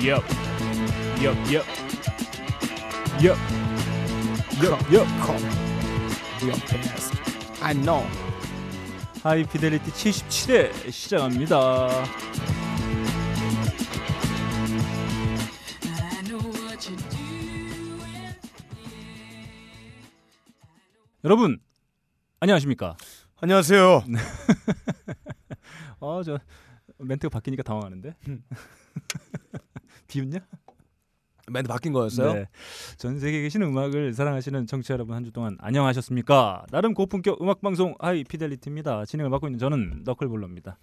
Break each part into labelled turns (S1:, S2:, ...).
S1: Yup. Yup. Yup. Yup. Yup. Yup.
S2: Real fast. I know.
S1: 하이피델리티 77회 시작합니다. 여러분 안녕하십니까?
S2: 안녕하세요.
S1: 아저 멘트가 바뀌니까 당황하는데. 비웃냐?
S2: 멘트 바뀐 거였어요?
S1: 네. 전 세계에 계신 음악을 사랑하시는 청취자 여러분 한 주 동안 안녕하셨습니까? 나름 고품격 음악 방송 하이 피델리티입니다. 진행을 맡고 있는 저는 너클볼러입니다.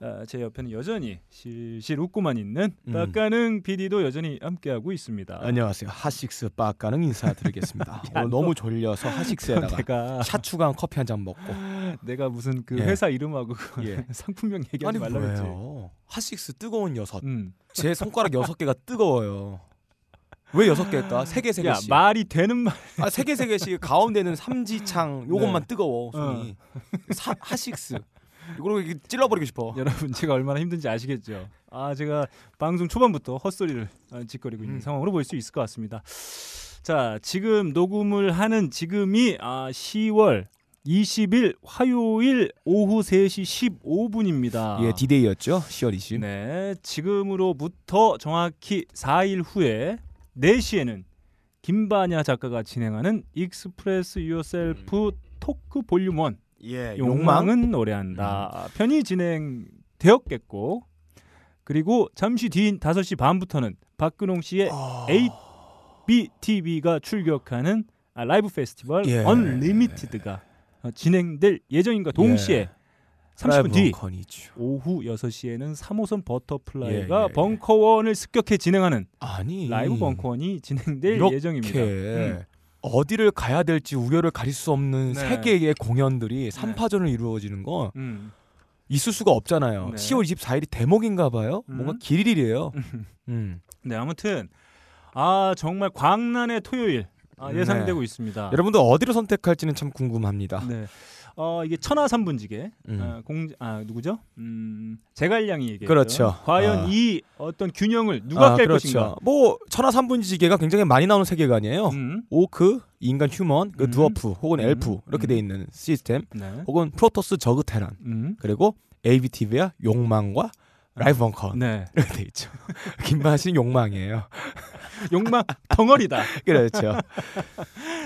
S1: 아, 제 옆에는 여전히 실실 웃고만 있는
S2: 음.
S1: 빡가능 PD도 여전히 함께하고 있습니다.
S2: 안녕하세요. 핫식스 빡가능 인사드리겠습니다.
S1: 야,
S2: 너무 졸려서 핫식스에다가
S1: 내가
S2: 샷 추가한 커피 한 잔 먹고.
S1: 내가 무슨 그
S2: 예.
S1: 회사 이름하고 그
S2: 예.
S1: 상품명 얘기하지
S2: 아니
S1: 말라 그랬지.
S2: 뭐예요? 핫식스 뜨거운 여섯.
S1: 음.
S2: 제 손가락 여섯 개가 뜨거워요. 왜 여섯 개일까? 세
S1: 개세야
S2: 개씩.
S1: 말이 되는 말.
S2: 아, 세 개 세 개씩 가운데는 삼지창 요것만
S1: 네.
S2: 뜨거워 손이. 사. 이거로 이렇게 찔러버리고 싶어.
S1: 여러분 제가 얼마나 힘든지 아시겠죠. 아 제가 방송 초반부터 헛소리를 어, 짓거리고 있는
S2: 음.
S1: 상황으로 볼 수 있을 것 같습니다. 자 지금 녹음을 하는 지금이 아, 10월 20일 화요일 오후 3시 15분입니다.
S2: 예, 디데이였죠. 10월 20일.
S1: 네, 지금으로부터 정확히 4일 후에 4시에는 김바냐 작가가 진행하는 Express Yourself Talk Volume 1
S2: 예,
S1: 욕망은 노래한다 편이 진행되었겠고 그리고 잠시 뒤인 5시 반부터는 박근홍 씨의
S2: 아...
S1: ABTV가 출격하는 아, 라이브 페스티벌
S2: 예.
S1: Unlimited가 어, 진행될 예정임과 동시에
S2: 예.
S1: 30분 뒤
S2: 컨이죠.
S1: 오후 6시에는 3호선 버터플라이가
S2: 예, 예, 예.
S1: 벙커원을 습격해 진행하는
S2: 아니
S1: 라이브 벙커원이 진행될 예정입니다. 음.
S2: 어디를 가야 될지 우열을 가릴 수 없는
S1: 네.
S2: 세 개의 공연들이 3파전을 이루어지는 건
S1: 음.
S2: 있을 수가 없잖아요.
S1: 네.
S2: 10월 24일이 대목인가 봐요.
S1: 음.
S2: 뭔가 길일이래요. 음.
S1: 네, 아무튼 아 정말 광란의 토요일 아, 예상되고 있습니다.
S2: 여러분들 어디를 선택할지는 참 궁금합니다.
S1: 네. 어 이게 천하 삼분지계
S2: 음.
S1: 아, 공아 누구죠? 음 제갈량이 얘기했죠.
S2: 그렇죠.
S1: 과연
S2: 아.
S1: 이 어떤 균형을 누가
S2: 아,
S1: 깰
S2: 그렇죠.
S1: 것인가?
S2: 뭐 천하 삼분지계가 굉장히 많이 나오는 세계관이에요.
S1: 음.
S2: 오크, 인간 휴먼, 그
S1: 음.
S2: 두어프 혹은
S1: 음.
S2: 엘프 이렇게
S1: 음.
S2: 돼 있는 시스템
S1: 네.
S2: 혹은 프로토스 저그 테란
S1: 음.
S2: 그리고 ABTV와 욕망과 라이브 벙커
S1: 네.
S2: 이렇게 돼 있죠. 김만 씨는 욕망이에요.
S1: 욕망 덩어리다.
S2: 그렇죠.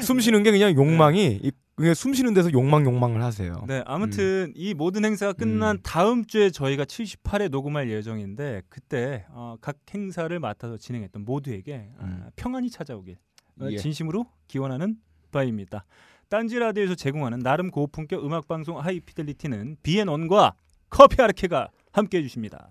S2: 숨 쉬는 게 그냥 욕망이 이- 그냥 숨 쉬는 데서 욕망 욕망을 하세요.
S1: 네, 아무튼 이 모든 행사가 끝난
S2: 음.
S1: 다음 주에 저희가 78회 녹음할 예정인데 그때 어, 각 행사를 맡아서 진행했던 모두에게 아,
S2: 음.
S1: 평안이 찾아오길 어,
S2: 예.
S1: 진심으로 기원하는 바입니다. 딴지 라디오에서 제공하는 나름 고품격 음악 방송 하이피델리티는 비앤원과 커피 아르케가 함께 해주십니다.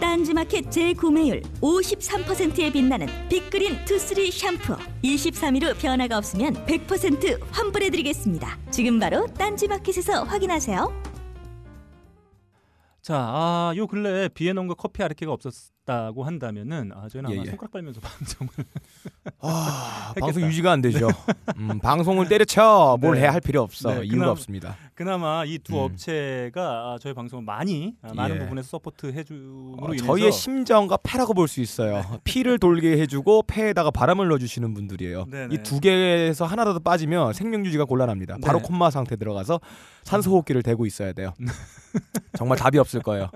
S3: 딴지마켓 재구매율 53%에 빛나는 빅그린 투쓰리 샴푸. 23일 후 변화가 없으면 100% 환불해드리겠습니다. 지금 바로 딴지마켓에서 확인하세요.
S1: 자, 아, 요 근래 비앤원과 커피 아르케가 없었 다고 한다면은 아, 저희는 아마
S2: 예, 예.
S1: 손가락 빨면서 방송을
S2: 아. 방송 유지가 안 되죠. 음, 방송을 때려쳐 뭘
S1: 네.
S2: 해야 할 필요 없어.
S1: 네,
S2: 이유가
S1: 그나마-
S2: 없습니다.
S1: 그나마 이 두
S2: 음.
S1: 업체가 아, 저희 방송을 많이 아, 많은
S2: 예.
S1: 부분에서 support 해줌으로
S2: 어,
S1: 인해서
S2: 저희의 심장과 폐라고 볼 수 있어요. 피를 돌게 해주고 폐에다가 바람을 넣어주시는 분들이에요.
S1: 네네.
S2: 이 두 개에서 하나라도 빠지면 생명 유지가 곤란합니다. 바로
S1: 네.
S2: 코마 상태 들어가서 산소 호흡기를 대고 있어야 돼요. 정말 답이 없을 거예요.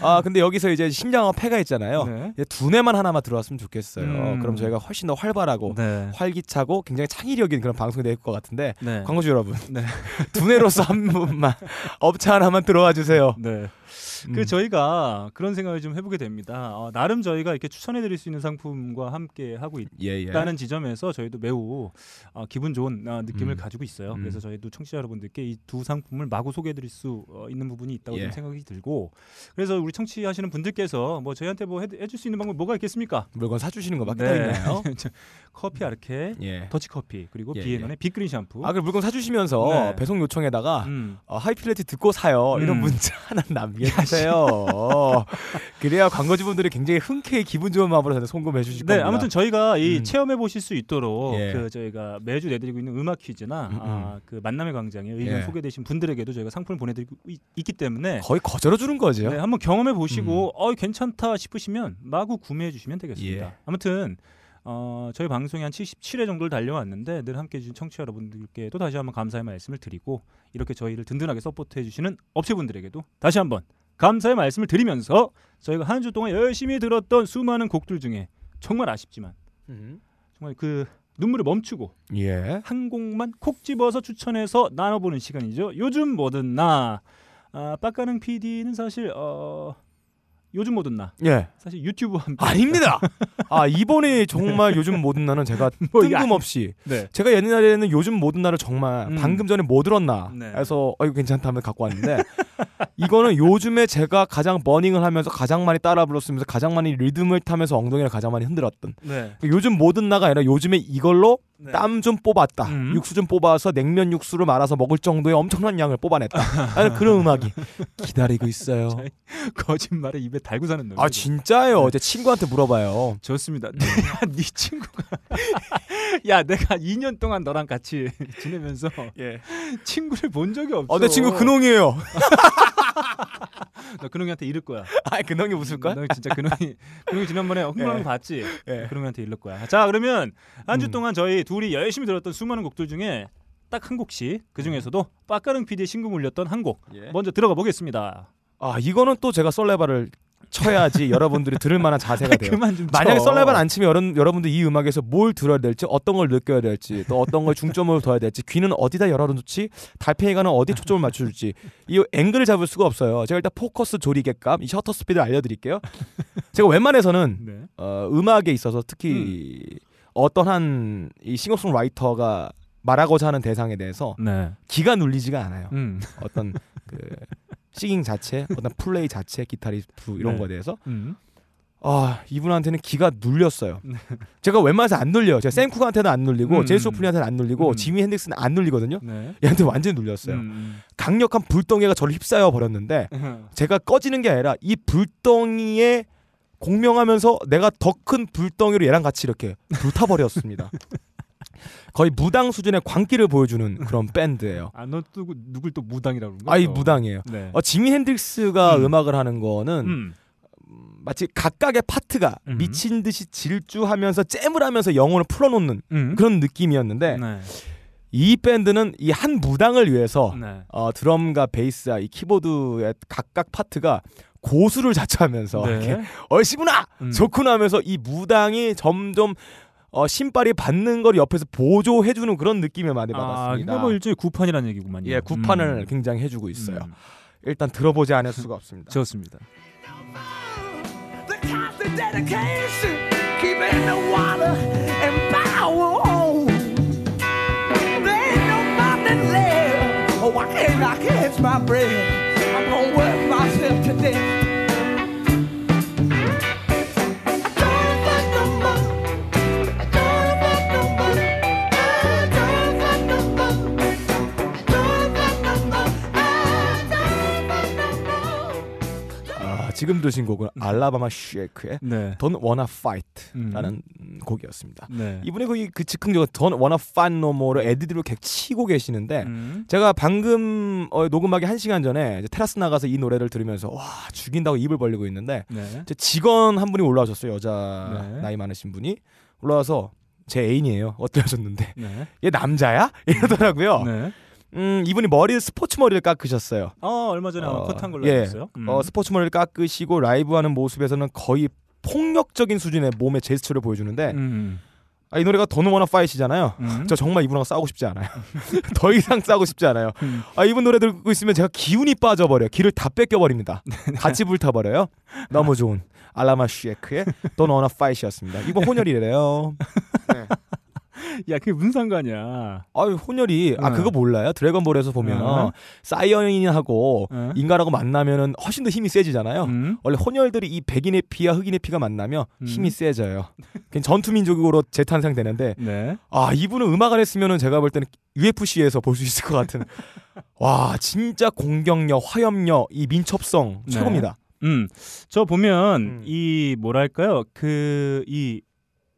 S2: 아 근데 여기서 이제 심장과 폐가 있잖아요.
S1: 네.
S2: 이제 두뇌만 하나만 들어왔으면 좋겠어요.
S1: 음.
S2: 그럼 저희가 훨씬 더 활발하고
S1: 네.
S2: 활기차고 굉장히 창의력인 그런 방송이 될 것 같은데
S1: 네.
S2: 광고주 여러분
S1: 네.
S2: 두뇌로서 한 분만 업체 하나만 들어와 주세요.
S1: 네. 그
S2: 음.
S1: 저희가 그런 생각을 좀 해보게 됩니다. 어, 나름 저희가 이렇게 추천해드릴 수 있는 상품과 함께 하고
S2: 예, 예.
S1: 있다는 지점에서 저희도 매우 어, 기분 좋은 어, 느낌을
S2: 음.
S1: 가지고 있어요.
S2: 음.
S1: 그래서 저희도 청취자 여러분들께 이 두 상품을 마구 소개해드릴 수 어, 있는 부분이 있다고
S2: 예.
S1: 좀 생각이 들고 그래서 우리 청취하시는 분들께서 뭐 저희한테 뭐 해, 해줄 수 있는 방법 이 뭐가 있겠습니까?
S2: 물건 사주시는 거밖에
S1: 네.
S2: 더 있나요?
S1: 커피 아르케,
S2: 예.
S1: 더치커피 그리고
S2: 예,
S1: 비앤원의 빅그린 샴푸.
S2: 아, 그 물건 사주시면서
S1: 네.
S2: 배송 요청에다가
S1: 음.
S2: 어, 하이필레트 듣고 사요 이런
S1: 음.
S2: 문자 하나 남 겨주세요. 그래야 광고주분들이 굉장히 흔쾌히 기분 좋은 마음으로 저한테 송금해 주실
S1: 네,
S2: 겁니다.
S1: 아무튼 저희가 이
S2: 음.
S1: 체험해 보실 수 있도록
S2: 예.
S1: 그 저희가 매주 내드리고 있는 음악 퀴즈나
S2: 음, 음.
S1: 아, 그 만남의 광장에 의견
S2: 예.
S1: 소개되신 분들에게도 저희가 상품을 보내드리고 있, 기 때문에
S2: 거의 거절해 주는 거죠.
S1: 네, 한번 경험해 보시고 어 괜찮다 싶으시면 마구 구매해 주시면 되겠습니다.
S2: 예.
S1: 아무튼 어, 저희 방송이 한 77회 정도를 달려왔는데 늘 함께 해 주신 청취자 여러분들께도 다시 한번 감사의 말씀을 드리고 이렇게 저희를 든든하게 서포트해 주시는 업체분들에게도 다시 한번 감사의 말씀을 드리면서 저희가 한 주 동안 열심히 들었던 수많은 곡들 중에 정말 아쉽지만
S2: 음.
S1: 정말 그 눈물을 멈추고
S2: 예.
S1: 한 곡만 콕 집어서 추천해서 나눠보는 시간이죠. 요즘 뭐든 나 아, 빡가능 PD는 사실 어, 요즘 뭐든 나
S2: 예.
S1: 사실 유튜브와 함께
S2: 아닙니다. 아 이번에 정말 요즘 모든 날은 제가
S1: 뭐
S2: 뜬금없이
S1: 네.
S2: 제가 옛날에는 요즘 모든 날을 정말
S1: 음.
S2: 방금 전에 뭐 들었나
S1: 네.
S2: 해서 어 이거 괜찮다 하면 갖고 왔는데 이거는 요즘에 제가 가장 버닝을 하면서 가장 많이 따라 불렀으면서 가장 많이 리듬을 타면서 엉덩이를 가장 많이 흔들었던
S1: 네.
S2: 요즘 모든 나가 아니라 요즘에 이걸로
S1: 네.
S2: 땀좀 뽑았다
S1: 음.
S2: 육수 좀 뽑아서 냉면 육수를 말아서 먹을 정도의 엄청난 양을 뽑아냈다 하는 그런 음악이 기다리고 있어요
S1: 거짓말에 입에 달고 사는 노래.
S2: 아 진짜요 제 친구한테 물어봐요
S1: 좋습니다. 네 친구가 야 내가 2년 동안 너랑 같이 지내면서
S2: 예.
S1: 친구를 본 적이 없어.
S2: 어, 내 친구 근홍이에요
S1: 나 근홍이한테 이를 거야.
S2: 아 근홍이 웃을 거야?
S1: 너 진짜 근홍이 근홍이 지난번에
S2: 예.
S1: 거 봤지?
S2: 예.
S1: 근홍이한테 이를 거야. 자 그러면 한주
S2: 음.
S1: 동안 저희 둘이 열심히 들었던 수많은 곡들 중에 딱 한 곡씩 그 중에서도 빠까릉 PD의 신금 울렸던 한곡
S2: 예.
S1: 먼저 들어가 보겠습니다.
S2: 아 이거는 또 제가 썰레바를 쳐야지 여러분들이 들을 만한 자세가 돼요. 만약에
S1: 쳐.
S2: 썰레바를 안 치면 여러분, 여러분들 이 음악에서 뭘 들어야 될지 어떤 걸 느껴야 될지 또 어떤 걸 중점으로 둬야 될지 귀는 어디다 열어놓지 달팽이가는 어디 초점을 맞춰줄지 이 앵글을 잡을 수가 없어요. 제가 일단 포커스 조리개값 이 셔터 스피드를 알려드릴게요. 제가 웬만해서는
S1: 네.
S2: 어, 음악에 있어서 특히 어떤 한이 싱어송라이터가 말하고자 하는 대상에 대해서
S1: 네.
S2: 기가 눌리지가 않아요.
S1: 음.
S2: 어떤 그 singing 자체, 어떤 플레이 자체, 기타리스트 이런
S1: 네.
S2: 거에 대해서
S1: 음.
S2: 아 이분한테는 기가 눌렸어요.
S1: 네.
S2: 제가 웬만해서 안 눌려요. 제가 샘 쿡한테는 안 눌리고
S1: 음.
S2: 재니스 조플린한테는 안 눌리고
S1: 음.
S2: 지미 핸드릭스는 안 눌리거든요.
S1: 네.
S2: 얘한테 완전히 눌렸어요.
S1: 음.
S2: 강력한 불덩이가 저를 휩싸여 버렸는데
S1: 음.
S2: 제가 꺼지는 게 아니라 이 불덩이에 공명하면서 내가 더 큰 불덩이로 얘랑 같이 이렇게 불타버렸습니다. 거의 무당 수준의 광기를 보여주는 그런 밴드예요.
S1: 아 너 또 누굴 또 무당이라고 그런 거야?
S2: 아이
S1: 또?
S2: 무당이에요.
S1: 네.
S2: 어, 지미 핸드릭스가
S1: 음.
S2: 음. 악을 하는 거는
S1: 음.
S2: 마치 각각의 파트가
S1: 음.
S2: 미친 듯이 질주하면서 잼을 하면서 영혼을 풀어놓는
S1: 음.
S2: 그런 느낌이었는데
S1: 네.
S2: 이 밴드는 이 한 무당을 위해서
S1: 네.
S2: 어, 드럼과 베이스와 이 키보드의 각각 파트가 고수를 자처하면서
S1: 네.
S2: 이렇게 얼씨구나
S1: 음.
S2: 좋구나 하면서 이 무당이 점점 어, 신발이 받는 걸 옆에서 보조해주는 그런 느낌을 많이
S1: 아,
S2: 받았습니다.
S1: 그게 뭐 일종의 구판이라는 얘기구만요.
S2: 예, 구판을
S1: 음.
S2: 굉장히 해주고 있어요.
S1: 음.
S2: 일단 들어보지 않을 수가 없습니다.
S1: 좋습니다.
S2: 지금 드신 곡은 알라바마 쉐이크의
S1: 네.
S2: Don't Wanna Fight라는 음, 곡이었습니다.
S1: 네.
S2: 이분의 그, 그 즉흥적인 Don't Wanna Fight No More를 에디드로 계속 치고 계시는데
S1: 음.
S2: 제가 방금 어, 녹음하기 한 시간 전에 테라스 나가서 이 노래를 들으면서 와 죽인다고 입을 벌리고 있는데
S1: 네.
S2: 제 직원 한 분이 올라오셨어요 여자
S1: 네.
S2: 나이 많으신 분이 올라와서 제 애인이에요 어떠셨는데
S1: 네.
S2: 얘 남자야 이러더라고요
S1: 네.
S2: 음 이분이 머리를 스포츠 머리를 깎으셨어요
S1: 어 얼마 전에 아마
S2: 어,
S1: 컷한 걸로
S2: 예.
S1: 알고 있어요. 음.
S2: 어, 스포츠 머리를 깎으시고 라이브하는 모습에서는 거의 폭력적인 수준의 몸의 제스처를 보여주는데
S1: 음.
S2: 아, 이 노래가 Don't Wanna Fight이잖아요.
S1: 음.
S2: 저 정말 이분하고 싸우고 싶지 않아요. 더 이상 싸우고 싶지 않아요.
S1: 음.
S2: 아 이분 노래 듣고 있으면 제가 기운이 빠져버려요. 기를 다 뺏겨버립니다. 같이 불타버려요. 너무 좋은 Alabama Shakes의 Don't Wanna Fight이었습니다. 이번 혼혈이래요.
S1: 야 그게 무슨 상관이야?
S2: 아유 혼혈이 아
S1: 네.
S2: 그거 몰라요? 드래곤볼에서 보면
S1: 네.
S2: 사이어인하고
S1: 어?
S2: 인간하고 만나면은 훨씬 더 힘이 세지잖아요.
S1: 음?
S2: 원래 혼혈들이 이 백인의 피와 흑인의 피가 만나면
S1: 음.
S2: 힘이 세져요. 그냥 전투 민족으로 재탄생되는데
S1: 네.
S2: 아 이분은 음악 안 했으면은 제가 볼 때는 UFC에서 볼 수 있을 것 같은 와 진짜 공격력 화염력 이 민첩성
S1: 네.
S2: 최고입니다.
S1: 음. 저 보면
S2: 음.
S1: 이 뭐랄까요? 그 이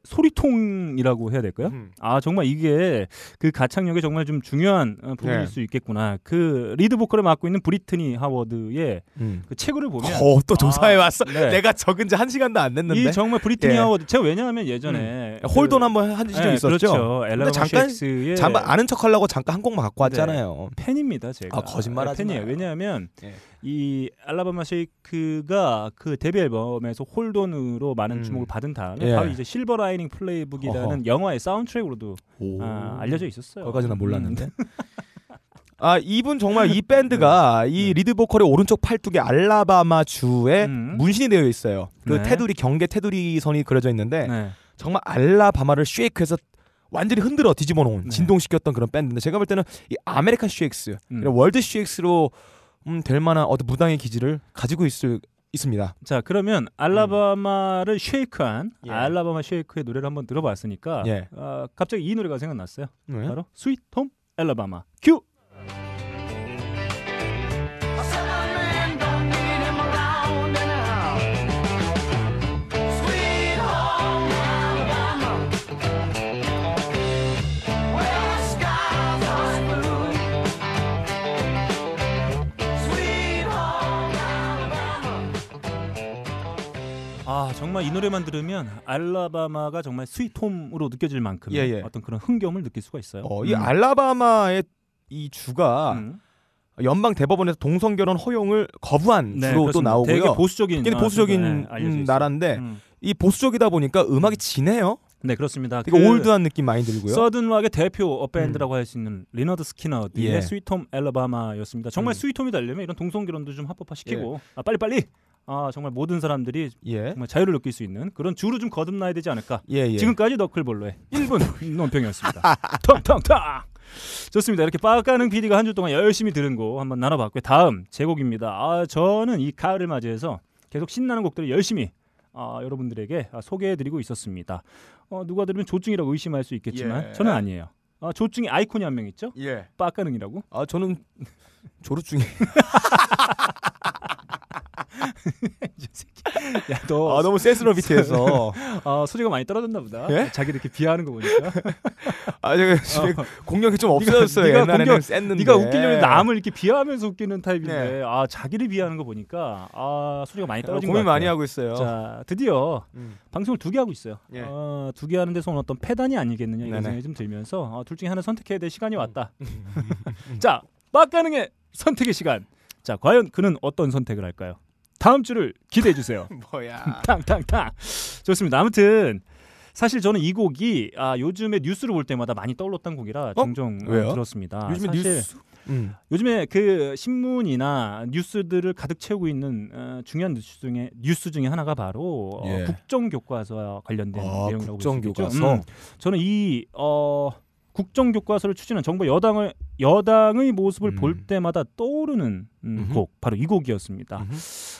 S1: 소리통이라고 해야 될까요?
S2: 음.
S1: 아 정말 이게 그 가창력에 정말 좀 중요한 어, 부분일
S2: 네.
S1: 수 있겠구나. 그 리드 보컬을 맡고 있는 브리트니 하워드의
S2: 음.
S1: 그 체구를 보면
S2: 어, 또 조사해
S1: 아,
S2: 왔어.
S1: 네.
S2: 내가 적은 지 한 시간도 안 됐는데.
S1: 이 정말 브리트니
S2: 예.
S1: 하워드 제가 왜냐하면 예전에 그-
S2: Hold On 한번 한 적이
S1: 네,
S2: 있었죠.
S1: 그렇죠. 엘라바
S2: 잠깐 아는 척하려고 잠깐 한 곡만 갖고 왔잖아요.
S1: 팬입니다, 제가.
S2: 아, 거짓말하지
S1: 팬이에요.
S2: 마요.
S1: 왜냐하면
S2: 예.
S1: 이 Alabama Shake가 그 데뷔 앨범에서 Hold On으로 많은
S2: 음.
S1: 주목을 받은 다음에
S2: 예.
S1: 바로 이제 Silver Linings Playbook이라는
S2: 어허.
S1: 영화의 사운드트랙으로도
S2: 오.
S1: 아, 알려져 있었어요.
S2: 거기까지는 몰랐는데.
S1: 음.
S2: 아 이분 정말 이 밴드가 이 리드 보컬의 오른쪽 팔뚝에 알라바마 주에
S1: 음.
S2: 문신이 되어 있어요. 그
S1: 네.
S2: 테두리 경계 테두리 선이 그려져 있는데
S1: 네.
S2: 정말 알라바마를 shake해서 완전히 흔들어 뒤집어 놓은
S1: 네.
S2: 진동시켰던 그런 밴드인데 제가 볼 때는 이 American Shakes
S1: 음.
S2: World Shakes로 음, 될 만한 어떤 무당의 기질을 가지고 있을 있습니다.
S1: 자 그러면 알라바마를 shake한
S2: 예.
S1: Alabama Shake의 노래를 한번 들어봤으니까
S2: 예.
S1: 아, 갑자기 이 노래가 생각났어요.
S2: 네.
S1: 바로 Sweet Home Alabama 큐. 아 정말 이 노래만 들으면 알라바마가 정말 스윗홈으로 느껴질 만큼
S2: 예, 예.
S1: 어떤 그런 흥겨움을 느낄 수가 있어요.
S2: 어, 이
S1: 음.
S2: 알라바마의 이 주가
S1: 음.
S2: 연방 대법원에서 동성 결혼 허용을 거부한
S1: 네,
S2: 주로 또
S1: 그렇습니다.
S2: 나오고요.
S1: 되게 보수적인 아,
S2: 보수적인
S1: 네, 알려져
S2: 음. 나라인데
S1: 음.
S2: 이 보수적이다 보니까 음악이 진해요.
S1: 네 그렇습니다.
S2: 되게 old한 느낌 많이 들고요.
S1: Southern rock의 대표 밴드라고 할수 있는 Lynyrd Skynyrd의
S2: 예.
S1: Sweet Home Alabama였습니다. 정말
S2: 음.
S1: 스위트홈이 되려면 이런 동성 결혼도 좀 합법화시키고 아, 빨리 빨리 아 정말 모든 사람들이
S2: 예.
S1: 정말 자유를 느낄 수 있는 그런 주로 좀 거듭나야 되지 않을까.
S2: 예, 예.
S1: 지금까지 너클볼로의 1분 논평이었습니다. 텅텅텅. 좋습니다. 이렇게 빠까는 PD가 한 주 동안 열심히 들은 곡 한번 나눠봤고요. 다음 제곡입니다. 아 저는 이 가을을 맞이해서 계속 신나는 곡들을 열심히 아, 여러분들에게 아, 소개해드리고 있었습니다. 어, 누가 들으면 조증이라고 의심할 수 있겠지만
S2: 예.
S1: 저는 아니에요. 아, 조증의 아이콘이 한 명 있죠?
S2: 예.
S1: 빠까능이라고.
S2: 아 저는 조루증이
S1: 야, 너
S2: 아 너무 세스러비트해서
S1: 아, 소리가 많이 떨어졌나 보다.
S2: 예?
S1: 자기 이렇게 비하하는 거 보니까.
S2: 아 제가 집에 공격이 좀 없어졌어요.
S1: 네가
S2: 옛날에는
S1: 공격-
S2: 셌는데.
S1: 네가 웃기려면 남을 이렇게 비하하면서 웃기는 타입인데
S2: 네.
S1: 아 자기를 비하는 거 보니까 아 소리가 많이
S2: 아,
S1: 떨어진
S2: 고민
S1: 것 같아요.
S2: 많이 하고 있어요.
S1: 자 드디어
S2: 음.
S1: 방송을 두 개 하고 있어요.
S2: 예.
S1: 어, 두개 하는 데서 오는 어떤 패단이 아니겠느냐 이런
S2: 네네.
S1: 생각이 좀 들면서 어, 둘 중에 하나 선택해야 될 시간이 왔다.
S2: 음.
S1: 자 빡가능의 선택의 시간. 자 과연 그는 어떤 선택을 할까요? 다음 주를 기대해 주세요.
S2: 뭐야?
S1: 탕탕탕. 좋습니다. 아무튼 사실 저는 이 곡이 아, 요즘에 뉴스를 볼 때마다 많이 떠올랐던 곡이라 종종 어,
S2: 왜요?
S1: 들었습니다.
S2: 요즘에 뉴스. 음.
S1: 요즘에 그 신문이나 뉴스들을 가득 채우고 있는 어, 중요한 뉴스 중에 뉴스 중에 하나가 바로 어,
S2: 예.
S1: 국정 교과서와 관련된
S2: 아,
S1: 내용이라고 볼수 있겠죠.
S2: 국정 교과서.
S1: 음, 저는 이 어, 국정 교과서를 추진한 정부 여당을 여당의 모습을
S2: 음.
S1: 볼 때마다 떠오르는 음. 곡 바로 이 곡이었습니다.
S2: 음흠.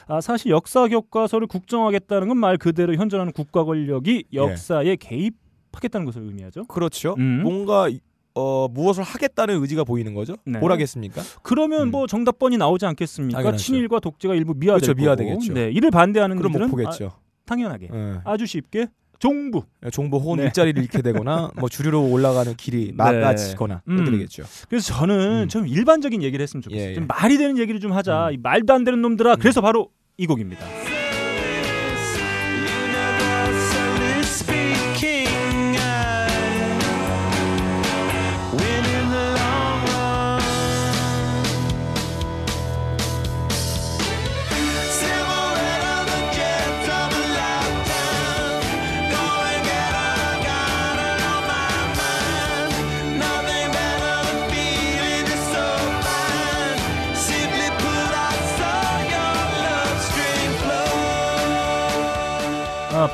S1: 아, 사실 역사 교과서를 국정하겠다는 건 말 그대로 현존하는 국가 권력이
S2: 예.
S1: 역사에 개입하겠다는 것을 의미하죠.
S2: 그렇죠.
S1: 음.
S2: 뭔가 어 무엇을 하겠다는 의지가 보이는 거죠.
S1: 네.
S2: 뭘 하겠습니까?
S1: 그러면
S2: 음.
S1: 뭐 정답번이 나오지 않겠습니까?
S2: 당연하죠.
S1: 친일과 독재가 일부 미화될
S2: 그렇죠,
S1: 거고.
S2: 미화되겠죠.
S1: 네, 이를 반대하는
S2: 그럼 못 보겠죠.
S1: 아, 당연하게
S2: 예.
S1: 아주 쉽게 종부.
S2: 정보 혹은
S1: 네.
S2: 일자리를 잃게 되거나 뭐 주류로 올라가는 길이 막아지거나
S1: 음.
S2: 이렇게 되겠죠.
S1: 그래서 저는
S2: 음.
S1: 좀 일반적인 얘기를 했으면 좋겠어요.
S2: 예, 예.
S1: 좀 말이 되는 얘기를 좀 하자.
S2: 음.
S1: 이 말도 안 되는 놈들아. 그래서 바로 이 곡입니다.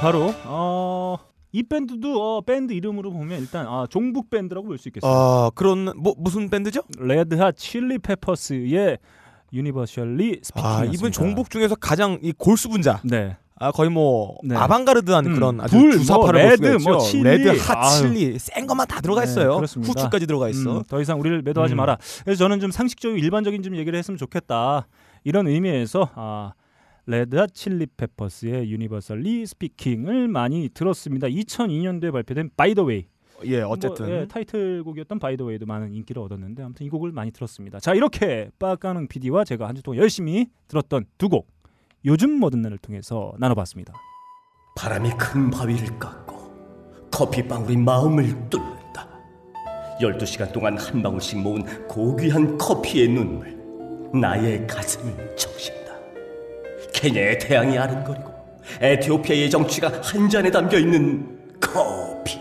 S1: 바로 어, 이 밴드도 어, 밴드 이름으로 보면 일단 아, 종북 밴드라고 볼 수 있겠습니다.
S2: 아 그런 뭐 무슨 밴드죠?
S1: Red Hot Chili Peppers의 Universally Speaking.
S2: 아 이분 종북 중에서 가장 이 골수 분자.
S1: 네.
S2: 아 거의 뭐
S1: 네.
S2: 아방가르드한
S1: 음,
S2: 그런 아주
S1: 불,
S2: 주사파를
S1: 뭐
S2: red.
S1: 뭐 chili. red,
S2: hot. chili 센 것만 다 들어가
S1: 네,
S2: 있어요.
S1: 그렇습니다.
S2: 후추까지 들어가 있어.
S1: 음, 더 이상 우리를 매도하지
S2: 음.
S1: 마라. 그래서 저는 좀 상식적이고 일반적인 좀 얘기를 했으면 좋겠다. 이런 의미에서 아, Red Hot Chili Peppers의 Universally Speaking을 많이 들었습니다. 2002년도에 발표된 By The Way.
S2: 예 어쨌든
S1: 뭐, 예, 타이틀곡이었던 By The Way도 많은 인기를 얻었는데 아무튼 이 곡을 많이 들었습니다. 자, 이렇게 빠까능 PD와 제가 한 주 동안 열심히 들었던 두 곡. 요즘 뭐 듣나를 통해서 나눠 봤습니다.
S4: 바람이 큰 바위를 깎고 커피방울이 마음을 뚫는다. 12시간 동안 한 방울씩 모은 고귀한 커피의 눈물 나의 가슴을 적신다. 케냐의 태양이 아른거리고 에티오피아의 정취가 한 잔에 담겨 있는 커피.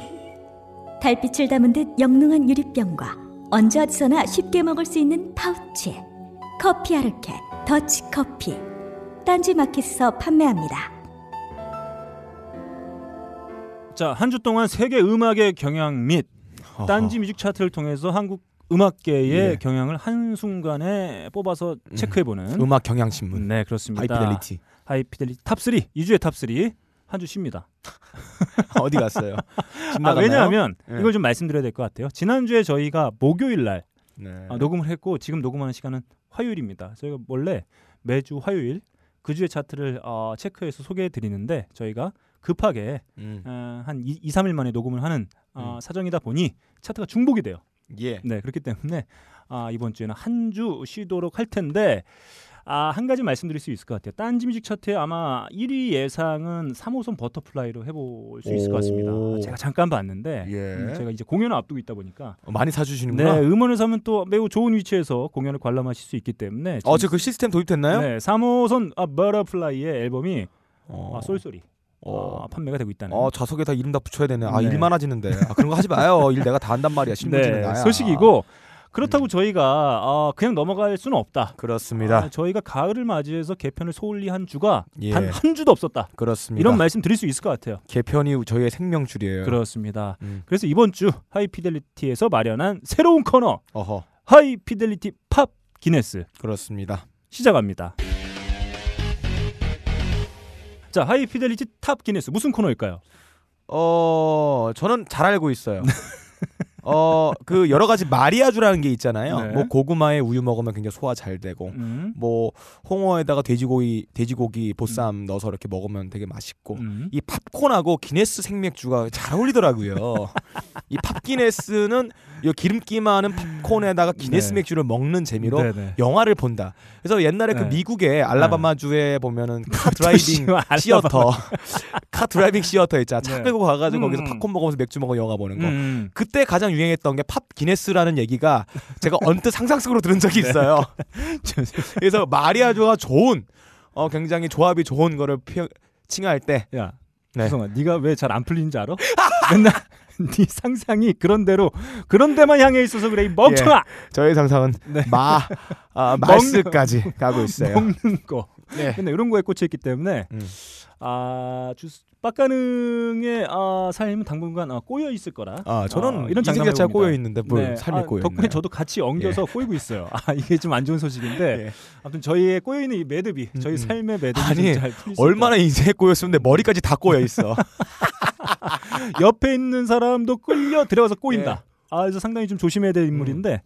S3: 달빛을 담은 듯 영롱한 유리병과 언제 어디서나 쉽게 먹을 수 있는 파우치 커피 아르케 더치 커피 딴지 마켓에서 판매합니다.
S1: 자, 한 주 동안 세계 음악의 경향 및. 딴지 뮤직 차트를 통해서 한국 음악계의
S2: 예.
S1: 경향을 한 순간에 뽑아서 체크해 보는
S2: 음악 경향 신문
S1: 네, 그렇습니다. High Fidelity High Fidelity Top 3 2주의 Top 3 한 주 쉽니다.
S2: 어디 갔어요? 집
S1: 아? 왜냐하면
S2: 예.
S1: 이걸 좀 말씀드려야 될 것 같아요. 지난주에 저희가 목요일 날
S2: 네.
S1: 아, 녹음을 했고 지금 녹음하는 시간은 화요일입니다. 저희가 원래 매주 화요일 그 주의 차트를 어, 체크해서 소개해 드리는데 저희가 급하게
S2: 음.
S1: 어, 한 2, 3일 만에 녹음을 하는 어,
S2: 음.
S1: 사정이다 보니 차트가 중복이 돼요.
S2: 예.
S1: 네, 그렇기 때문에 아, 이번 주에는 한 주 쉬도록 할 텐데 아, 한 가지 말씀드릴 수 있을 것 같아요. 딴지 뮤직 차트에 아마 1위 예상은 3호선 버터플라이로 해볼 수 있을 것 같습니다.
S2: 오.
S1: 제가 잠깐 봤는데
S2: 예.
S1: 음, 제가 이제 공연을 앞두고 있다 보니까
S2: 어, 많이 사주시는구나.
S1: 네, 음원을 사면 또 매우 좋은 위치에서 공연을 관람하실 수 있기 때문에
S2: 어, 지금 그 시스템 도입됐나요?
S1: 네, 3호선 아, 버터플라이의 앨범이
S2: 어.
S1: 아, 쏠쏠이
S2: 어.
S1: 아, 판매가 되고 있다는
S2: 어, 좌석에 다 이름 다 붙여야 되네. 아,
S1: 네.
S2: 일 많아지는데. 아, 그런 거 하지 마요. 일 내가 다 한단 말이야. 신문지는
S1: 네,
S2: 나야.
S1: 소식이고
S2: 음.
S1: 그렇다고 저희가 아, 그냥 넘어갈 수는 없다.
S2: 그렇습니다.
S1: 아, 저희가 가을을 맞이해서 개편을 소홀히 한 주가
S2: 예.
S1: 단한 주도 없었다.
S2: 그렇습니다.
S1: 이런 말씀 드릴 수 있을 것 같아요.
S2: 개편이 저희의 생명줄이에요.
S1: 그렇습니다.
S2: 음.
S1: 그래서 이번 주 하이피델리티에서 마련한 새로운 코너
S2: 어허.
S1: 하이피델리티 팝 기네스
S2: 그렇습니다.
S1: 시작합니다. 자, High Fidelity 팝 기네스 무슨 코너일까요?
S2: 어, 저는 잘 알고 있어요. 어, 그 여러 가지 마리아주라는 게 있잖아요.
S1: 네.
S2: 뭐 고구마에 우유 먹으면 굉장히 소화 잘 되고
S1: 음.
S2: 뭐 홍어에다가 돼지고기 돼지고기 보쌈 넣어서 이렇게 먹으면 되게 맛있고
S1: 음.
S2: 이 팝콘하고 기네스 생맥주가 잘 어울리더라고요. 이 팝기네스는 이 기름기 많은 팝콘에다가 기네스
S1: 네.
S2: 맥주를 먹는 재미로
S1: 네네.
S2: 영화를 본다. 그래서 옛날에 그
S1: 네.
S2: 미국의 알라바마 주에 보면은 car driving
S1: 알라바마.
S2: theater, car driving theater 있잖아. 차
S1: 네.
S2: 끌고 가가지고
S1: 음.
S2: 거기서 팝콘 먹으면서 맥주 먹어 영화 보는 거.
S1: 음.
S2: 그때 가장 유행했던 게 팝 기네스라는 얘기가 제가 언뜻 상상 속으로 들은 적이
S1: 네.
S2: 있어요. 그래서 마리아주가 좋은 어 굉장히 조합이 좋은 거를 표, 칭할 때
S1: 야,
S2: 네.
S1: 주성아, 네가 왜 잘 안 풀리는지 알아? 맨날 네 상상이 그런 대로 그런 데만 향해 있어서 그래 이 멍청아
S2: 저의 상상은
S1: 네.
S2: 마 아, 말스까지 가고 있어요.
S1: 먹는 거.
S2: 네.
S1: 근데 이런 거에 꽂혀 있기 때문에
S2: 음.
S1: 아 주스 빡가능의 아, 삶은 당분간 아, 꼬여 있을 거라.
S2: 아 저는
S1: 아,
S2: 이런 자체가
S1: 해봅니다.
S2: 꼬여 있는데 뭘
S1: 네,
S2: 삶이
S1: 아,
S2: 꼬여
S1: 덕분에
S2: 있나요?
S1: 저도 같이 엉겨서 꼬이고 있어요. 아 이게 좀 안 좋은 소식인데
S2: 예.
S1: 아무튼 저희의 꼬여 있는 이 매듭이 저희
S2: 음.
S1: 삶의 매듭이
S2: 아니, 얼마나 인생에 꼬였으면 내 머리까지 다 꼬여 있어.
S1: 옆에 있는 사람도 끌려 들어가서 꼬인다. 아 그래서 상당히 좀 조심해야 될 인물인데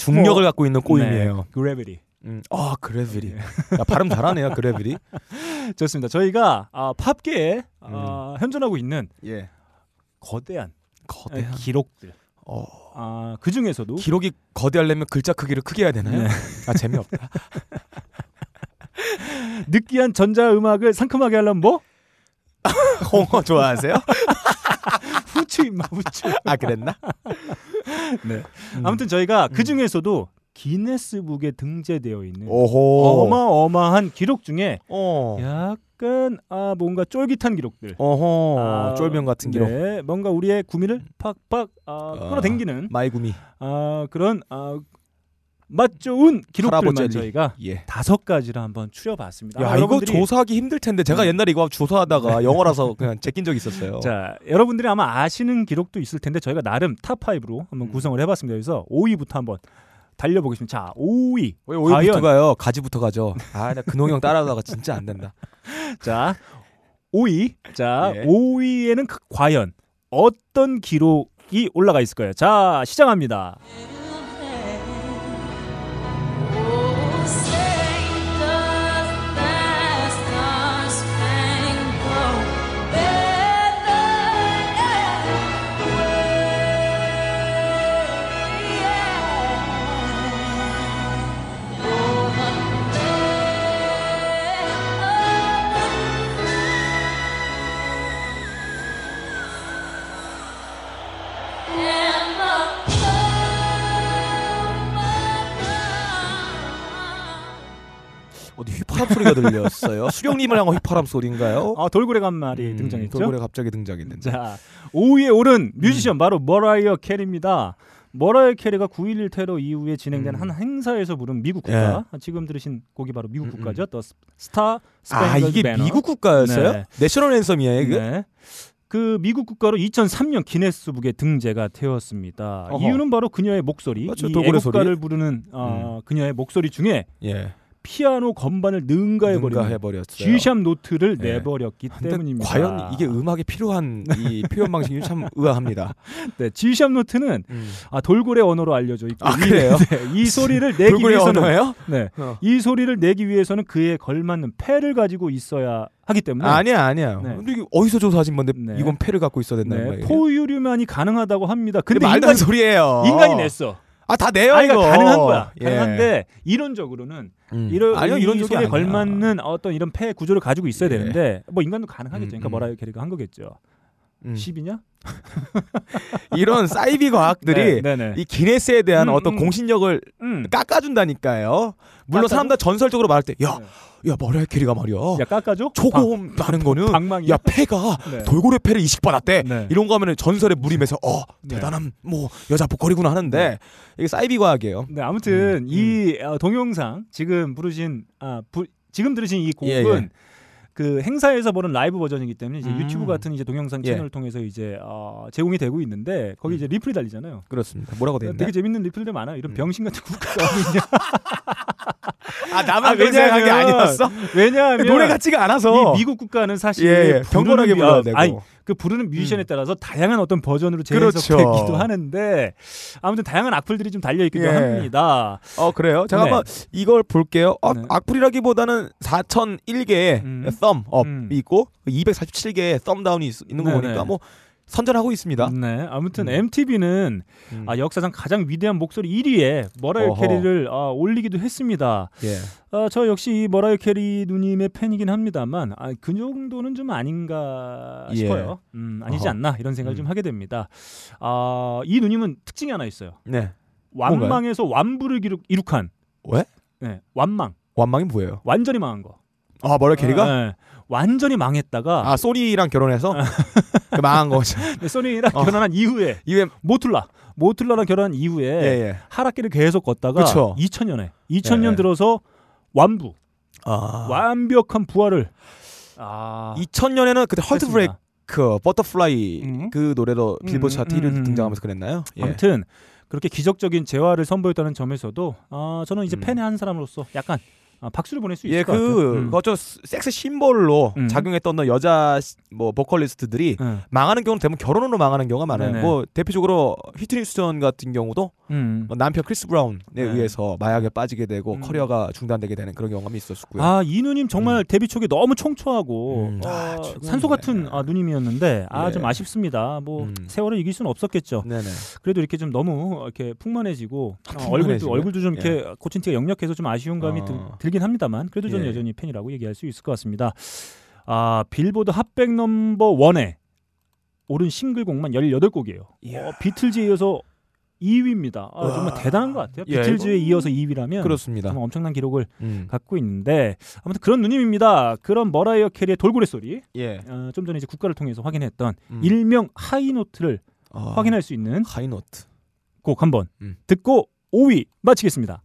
S2: 중력을
S1: 뭐,
S2: 갖고 있는 꼬임이에요.
S1: 네, 그래비리.
S2: 음. 아 그래비리. 야, 발음 잘하네요 그래비리.
S1: 좋습니다. 저희가 아, 팝계에 아, 현존하고 있는
S2: 예.
S1: 거대한,
S2: 거대한.
S1: 기록들.
S2: 어.
S1: 아, 그 중에서도
S2: 기록이 거대하려면 글자 크기를 크게 해야 되나요?
S1: 네.
S2: 아 재미없다.
S1: 느끼한 전자 음악을 상큼하게 하려면 뭐
S2: 홍어 좋아하세요?
S1: 후추 임마 후추.
S2: 아 그랬나?
S1: 네.
S2: 음.
S1: 아무튼 저희가 그 중에서도 기네스북에 등재되어 있는
S2: 오호.
S1: 어마어마한 기록 중에
S2: 어.
S1: 약간 아 뭔가 쫄깃한 기록들.
S2: 어허.
S1: 아,
S2: 쫄병 같은 기록.
S1: 네, 뭔가 우리의 구미를 팍팍 아,
S2: 아.
S1: 끌어당기는
S2: 마이 구미.
S1: 아 그런 아 맛 좋은 기록들만 저희가
S2: 예.
S1: 다섯 가지를 한번 추려봤습니다.
S2: 야
S1: 아,
S2: 이거 조사하기 힘들 텐데 제가 옛날에 이거 조사하다가 영어라서 그냥 제낀 적이 있었어요.
S1: 자, 여러분들이 아마 아시는 기록도 있을 텐데 저희가 나름 탑 5로 한번 구성을 해봤습니다. 그래서 5위부터 한번 달려보겠습니다. 자, 5위.
S2: 왜 오이부터 가요? 가지부터 가죠. 아, 나 근홍이 형 따라하다가 진짜 안 된다.
S1: 자, 5위. 자,
S2: 예.
S1: 5위에는 그- 과연 어떤 기록이 올라가 있을까요? 자, 시작합니다.
S2: 휘파람 소리가 들렸어요. 수령님을 향한 휘파람 소리인가요?
S1: 아, 돌고래 한 마리
S2: 음,
S1: 등장했죠.
S2: 돌고래 갑자기 등장했는데.
S1: 자, 5위에 오른 뮤지션
S2: 음.
S1: 바로 머라이어 캐리입니다. 머라이어 캐리가 9.11 테러 이후에 진행된
S2: 음.
S1: 한 행사에서 부른 미국 국가. 지금 들으신 곡이 바로 미국
S2: 음, 음.
S1: 국가죠. The Star
S2: 아
S1: Spangled
S2: 이게
S1: Banner.
S2: 미국 국가였어요?
S1: 네.
S2: national anthem이에요 이게?
S1: 네. 그 미국 국가로 2003년 기네스북에 등재가 되었습니다.
S2: 어허.
S1: 이유는 바로 그녀의 목소리,
S2: 맞죠,
S1: 이 애국가를
S2: 소리. 음.
S1: 부르는 어, 그녀의 목소리 중에
S2: 예.
S1: 피아노 건반을 능가해버리는
S2: 해버렸어요.
S1: G샵 노트를
S2: 네.
S1: 내버렸기
S2: 근데
S1: 때문입니다.
S2: 과연 이게 음악에 필요한 이 표현 방식이 참 의아합니다.
S1: 네, G샵 노트는
S2: 음.
S1: 아, 돌고래 언어로 알려져 있고
S2: 아,
S1: 이-
S2: 그래요?
S1: 네, 이 소리를 내기 위해서는
S2: 언어예요?
S1: 네,
S2: 어.
S1: 이 소리를 내기 위해서는 그에 걸맞는 폐를 가지고 있어야 하기 때문에
S2: 아 니야 아니야.
S1: 네.
S2: 근데 이게 어디서 조사하신 건데
S1: 네.
S2: 이건 폐를 갖고 있어야 된다는
S1: 네,
S2: 거예요?
S1: 포유류만이 가능하다고 합니다.
S2: 근데
S1: 근데
S2: 말도 안 소리예요.
S1: 인간이 냈어.
S2: 아 다 내요
S1: 아이가
S2: 이거.
S1: 가능한 거야.
S2: 예.
S1: 가능한데 이론적으로는
S2: 음.
S1: 이런
S2: 아니요
S1: 이
S2: 이런 아니야.
S1: 걸맞는 어떤 이런 폐 구조를 가지고 있어야
S2: 예.
S1: 되는데 뭐 인간도 가능하겠죠. 그러니까
S2: 음, 음.
S1: 뭐라 캐리가 한 거겠죠.
S2: 음.
S1: 10이냐?
S2: 이런 사이비 과학들이
S1: 네, 네.
S2: 이 기네스에 대한
S1: 음,
S2: 어떤
S1: 음.
S2: 공신력을
S1: 음.
S2: 깎아준다니까요. 물론
S1: 깎아줘?
S2: 사람들 전설적으로 말할 때, 야,
S1: 네.
S2: 야 머라이 캐리가 말이야.
S1: 야 깎아줘?
S2: 초고음 나는 거는
S1: 방망이야?
S2: 야 패가
S1: 네.
S2: 돌고래 패를 이식받았대.
S1: 네.
S2: 이런 거 하면은 전설에 무림해서 어
S1: 네.
S2: 대단한 뭐 여자 보컬이구나 하는데 이게 사이비 과학이에요.
S1: 네, 아무튼
S2: 음,
S1: 이 어, 동영상 지금 부르신 아 부, 지금 들으신 이 곡은
S2: 예, 예.
S1: 그 행사에서 보는 라이브 버전이기 때문에 이제
S2: 음.
S1: 유튜브 같은 이제 동영상
S2: 예.
S1: 채널을 통해서 이제 어, 제공이 되고 있는데 거기 이제 리플이 달리잖아요.
S2: 그렇습니다. 뭐라고 돼 있나?
S1: 되게 재밌는 리플들 많아. 이런
S2: 음.
S1: 병신 같은 국가가 어디 있냐.
S2: 아 나만
S1: 아,
S2: 생각한 게
S1: 왜냐하면-
S2: 아니었어?
S1: 왜냐하면
S2: 노래 같지가 않아서.
S1: 이 미국 국가는 사실
S2: 예, 예. 경건하게
S1: 미-
S2: 불러야
S1: 아,
S2: 되고.
S1: 아니, 그 부르는 뮤지션에
S2: 음.
S1: 따라서 다양한 어떤 버전으로
S2: 그렇죠.
S1: 재해석되기도 하는데 아무튼 다양한 악플들이 좀 달려 있기도
S2: 예.
S1: 합니다.
S2: 어 그래요? 제가
S1: 네.
S2: 한번 이걸 볼게요. 어,
S1: 네.
S2: 악플이라기보다는 4,001개의
S1: 음.
S2: thumb up이
S1: 음.
S2: 있고 247개의 thumb down이 있- 있는 거
S1: 네네.
S2: 보니까 뭐 선전하고 있습니다.
S1: 네, 아무튼
S2: 음.
S1: MTV는
S2: 음.
S1: 아, 역사상 가장 위대한 목소리 1위에 머라이어
S2: 어허.
S1: 캐리를 아, 올리기도 했습니다.
S2: 예.
S1: 아, 저 역시 이 머라이어 캐리 누님의 팬이긴 합니다만 아, 그 정도는 좀 아닌가
S2: 예.
S1: 싶어요. 음, 아니지
S2: 어허.
S1: 않나 이런 생각을
S2: 음.
S1: 좀 하게 됩니다. 아, 이 누님은 특징이 하나 있어요.
S2: 네.
S1: 완망에서 완부를 기록, 이룩한
S2: 왜?
S1: 네, 완망.
S2: 완망이 뭐예요?
S1: 완전히 망한 거.
S2: 아 머라 캐리가?
S1: 아, 네. 완전히 망했다가
S2: 아 소니랑 결혼해서 그 망한 거죠.
S1: 네, 소니랑
S2: 어.
S1: 결혼한 이후에
S2: 이게
S1: 모톨라 모톨라랑 결혼한 이후에
S2: 예, 예.
S1: 하락기를 계속 걷다가
S2: 그쵸.
S1: 2000년에 2000년
S2: 예.
S1: 들어서 완부
S2: 아.
S1: 완벽한 부활을 아
S2: 2000년에는 그때 Heart. Break, Butterfly
S1: 음.
S2: 그 노래도 빌보드
S1: 음,
S2: 차트
S1: 음,
S2: 1위
S1: 음.
S2: 등장하면서 그랬나요? 예.
S1: 아무튼 그렇게 기적적인 재화를 선보였다는 점에서도 아 저는 이제
S2: 음.
S1: 팬의 한 사람으로서 약간 아, 박수를 보낼 수 있을
S2: 예,
S1: 것 같아요.
S2: 그,
S1: 음.
S2: 그저 섹스 심볼로
S1: 음.
S2: 작용했던 여자 시- 뭐 보컬리스트들이
S1: 음.
S2: 망하는 경우는 대부분 결혼으로 망하는 경우가 많아요.
S1: 네네.
S2: 뭐 대표적으로 휘트니 휴스턴 같은 경우도
S1: 음.
S2: 뭐 남편 크리스 브라운에
S1: 네.
S2: 의해서 마약에 빠지게 되고
S1: 음.
S2: 커리어가 중단되게 되는 그런 경험이 있었고요.
S1: 아, 이 누님 정말 데뷔 초기 너무 청초하고
S2: 음.
S1: 어,
S2: 아.
S1: 산소 같은 아, 누님이었는데 아,
S2: 예.
S1: 좀 아쉽습니다. 뭐
S2: 음.
S1: 세월을 이길 수는 없었겠죠.
S2: 네네.
S1: 그래도 이렇게 좀 너무 이렇게 풍만해지고 어, 얼굴도
S2: 풍만해지고요?
S1: 얼굴도 좀 이렇게 고친 티가 역력해서 좀 아쉬운 감이
S2: 어.
S1: 들, 들긴 합니다만 그래도 저는
S2: 예.
S1: 여전히 팬이라고 얘기할 수 있을 것 같습니다. 아 빌보드 Hot 백 number one에 오른 싱글곡만 18곡이에요.
S2: 이야.
S1: 어, 비틀즈에 이어서 2위입니다. 아, 정말
S2: 와.
S1: 대단한 것 같아요.
S2: 예,
S1: 비틀즈에
S2: 이거-
S1: 이어서 2위라면
S2: 그렇습니다.
S1: 정말 엄청난 기록을
S2: 음.
S1: 갖고 있는데 아무튼 그런 누님입니다. 그런 머라이어 캐리의 돌고래 소리
S2: 예.
S1: 어, 좀 전에 이제 국가를 통해서 확인했던
S2: 음.
S1: 일명 high note를
S2: 아,
S1: 확인할 수 있는
S2: 하이노트.
S1: 곡 한번
S2: 음.
S1: 듣고 5위 마치겠습니다.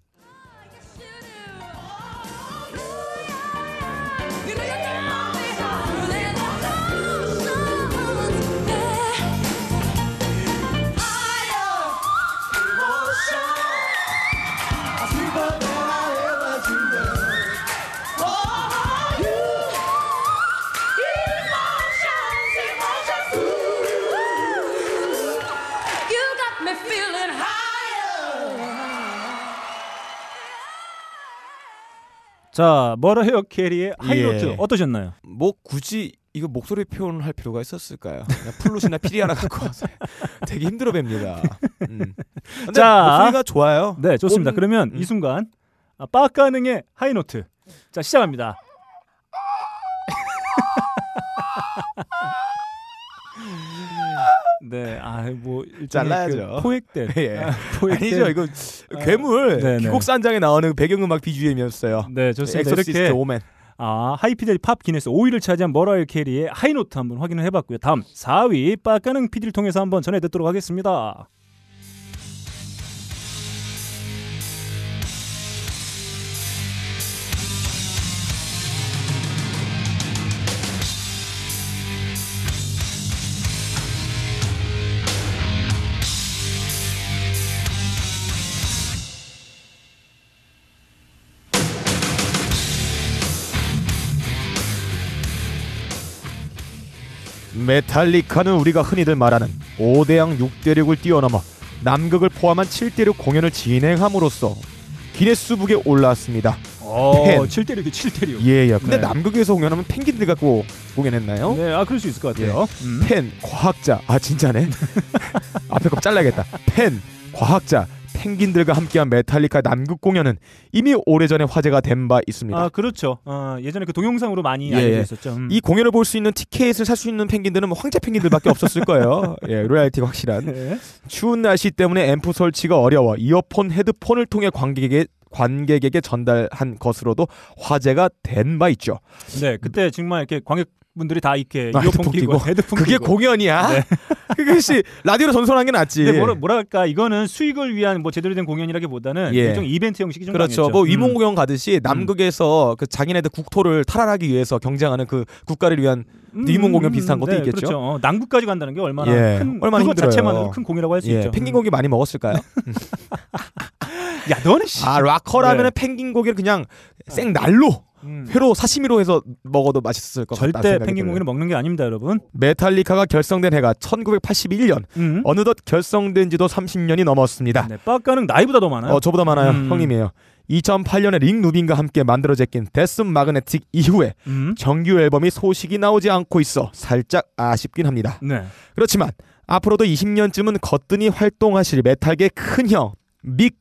S1: 자 머라이어 캐리의 high note
S2: 예.
S1: 어떠셨나요?
S2: 뭐 굳이 이거 목소리 표현할 필요가 있었을까요? 그냥 플룻이나 피리 하나 갖고 와서 되게 힘들어 뵙니다. 음. 근데
S1: 자.
S2: 목소리가 좋아요.
S1: 네 좋습니다.
S2: 온-
S1: 그러면
S2: 음.
S1: 이 순간 아, 빠까능의 high note 자 시작합니다. 네, 아뭐
S2: 잘라야죠.
S1: 포획된,
S2: 예.
S1: 아, 포획된
S2: 아니죠 이거 괴물
S1: 네네.
S2: 귀곡 산장에 나오는 배경음악 BGM이었어요.
S1: 네 좋습니다.
S2: 엑소시스트 오멘.
S1: 아 하이피델 팝 기네스 5위를 차지한 머라이어 캐리의 high note 한번 확인을 해봤고요. 다음 4위 빠까능 PD를 통해서 한번 전해 듣도록 하겠습니다.
S2: 메탈리카는 우리가 흔히들 말하는 5대양 6대륙을 뛰어넘어 남극을 포함한 7대륙 공연을 진행함으로써 기네스북에 올라왔습니다.
S1: 어,
S2: 팬.
S1: 7대륙이 7대륙.
S2: 예, 예. 근데
S1: 네.
S2: 남극에서 공연하면 펭귄들 갖고 공연했나요?
S1: 네, 아 그럴 수 있을 것 같아요. 음.
S2: 펜, 과학자. 아 진짜네. 앞에 거 잘라야겠다. 펜, 과학자, 펭귄들과 함께한 메탈리카 남극 공연은 이미 오래전에 화제가 된 바 있습니다.
S1: 아 그렇죠. 어, 예전에 그 동영상으로 많이
S2: 예,
S1: 알려져
S2: 예.
S1: 있었죠. 음.
S2: 이 공연을 볼 수 있는 티켓을 살 수 있는 펭귄들은 뭐 황제 펭귄들밖에 없었을 거예요. 예, 로얄티가 확실한.
S1: 네.
S2: 추운 날씨 때문에 앰프 설치가 어려워 이어폰, 헤드폰을 통해 관객에게 관객에게 전달한 것으로도 화제가 된 바 있죠.
S1: 네, 그때 정말 이렇게 관객 분들이 다 이렇게
S2: 아,
S1: 이어폰
S2: 헤드폰
S1: 끼고. 헤드폰
S2: 그게
S1: 끼고.
S2: 공연이야?
S1: 네.
S2: 그것이 라디오로 전송한 게 낫지.
S1: 근데 뭐라, 뭐랄까 이거는 수익을 위한 뭐 제대로 된 공연이라기보다는
S2: 예.
S1: 일종 이벤트 형식이 좀
S2: 그렇죠.
S1: 강했죠.
S2: 뭐
S1: 음.
S2: 위문 공연 가듯이 남극에서 그 자기네들 국토를 탈환하기 위해서 경쟁하는 그 국가를 위한
S1: 음,
S2: 위문 공연
S1: 음,
S2: 비슷한 것도
S1: 네,
S2: 있겠죠.
S1: 그렇죠. 어, 남극까지 간다는 게 얼마나
S2: 예,
S1: 큰
S2: 얼마나
S1: 그것. 자체만으로 큰 공이라고 할수
S2: 예,
S1: 있죠.
S2: 펭귄 고기 많이 먹었을까요?
S1: 음. 야, 너는 씨.
S2: 아 락커라면
S1: 네.
S2: 은 펭귄 고기를 그냥 생 날로
S1: 음.
S2: 회로 사시미로 해서 먹어도 맛있을 것 같다.
S1: 절대 펭귄 고기는 먹는 게 아닙니다, 여러분.
S2: 메탈리카가 결성된 해가 1981년.
S1: 음.
S2: 어느덧 결성된 지도 30년이 넘었습니다.
S1: 네, 빡가는 나이보다 더 많아요.
S2: 어, 저보다 많아요.
S1: 음.
S2: 형님이에요. 2008년에 릭 루빈과 함께 만들어 제낀 Death Magnetic 이후에
S1: 음.
S2: 정규 앨범이 소식이 나오지 않고 있어 살짝 아쉽긴 합니다.
S1: 네.
S2: 그렇지만 앞으로도 20년쯤은 거뜬히 활동하실 메탈계 큰형 big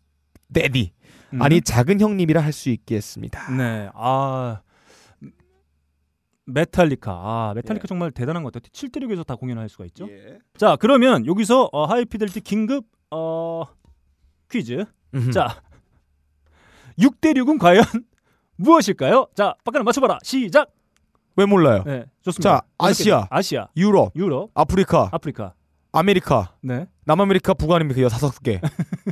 S2: daddy
S1: 음.
S2: 아니 작은 형님이라 할 수 있겠습니다.
S1: 네. 아 메탈리카. 아, 메탈리카
S2: 예.
S1: 정말 대단한 것 같아요. 7대륙에서 다 공연을 할 수가 있죠. 자, 그러면 여기서 어, 하이피델티 긴급 어 퀴즈.
S2: 음흠.
S1: 자. 6대륙은 과연 무엇일까요? 자, 빡가는 맞춰 봐라. 시작.
S2: 왜 몰라요?
S1: 네, 좋습니다.
S2: 자, 아시아.
S1: 아시아,
S2: 유럽,
S1: 유럽,
S2: 아프리카,
S1: 아프리카.
S2: 아메리카,
S1: 네.
S2: 남아메리카, 북아메리카 다섯 개.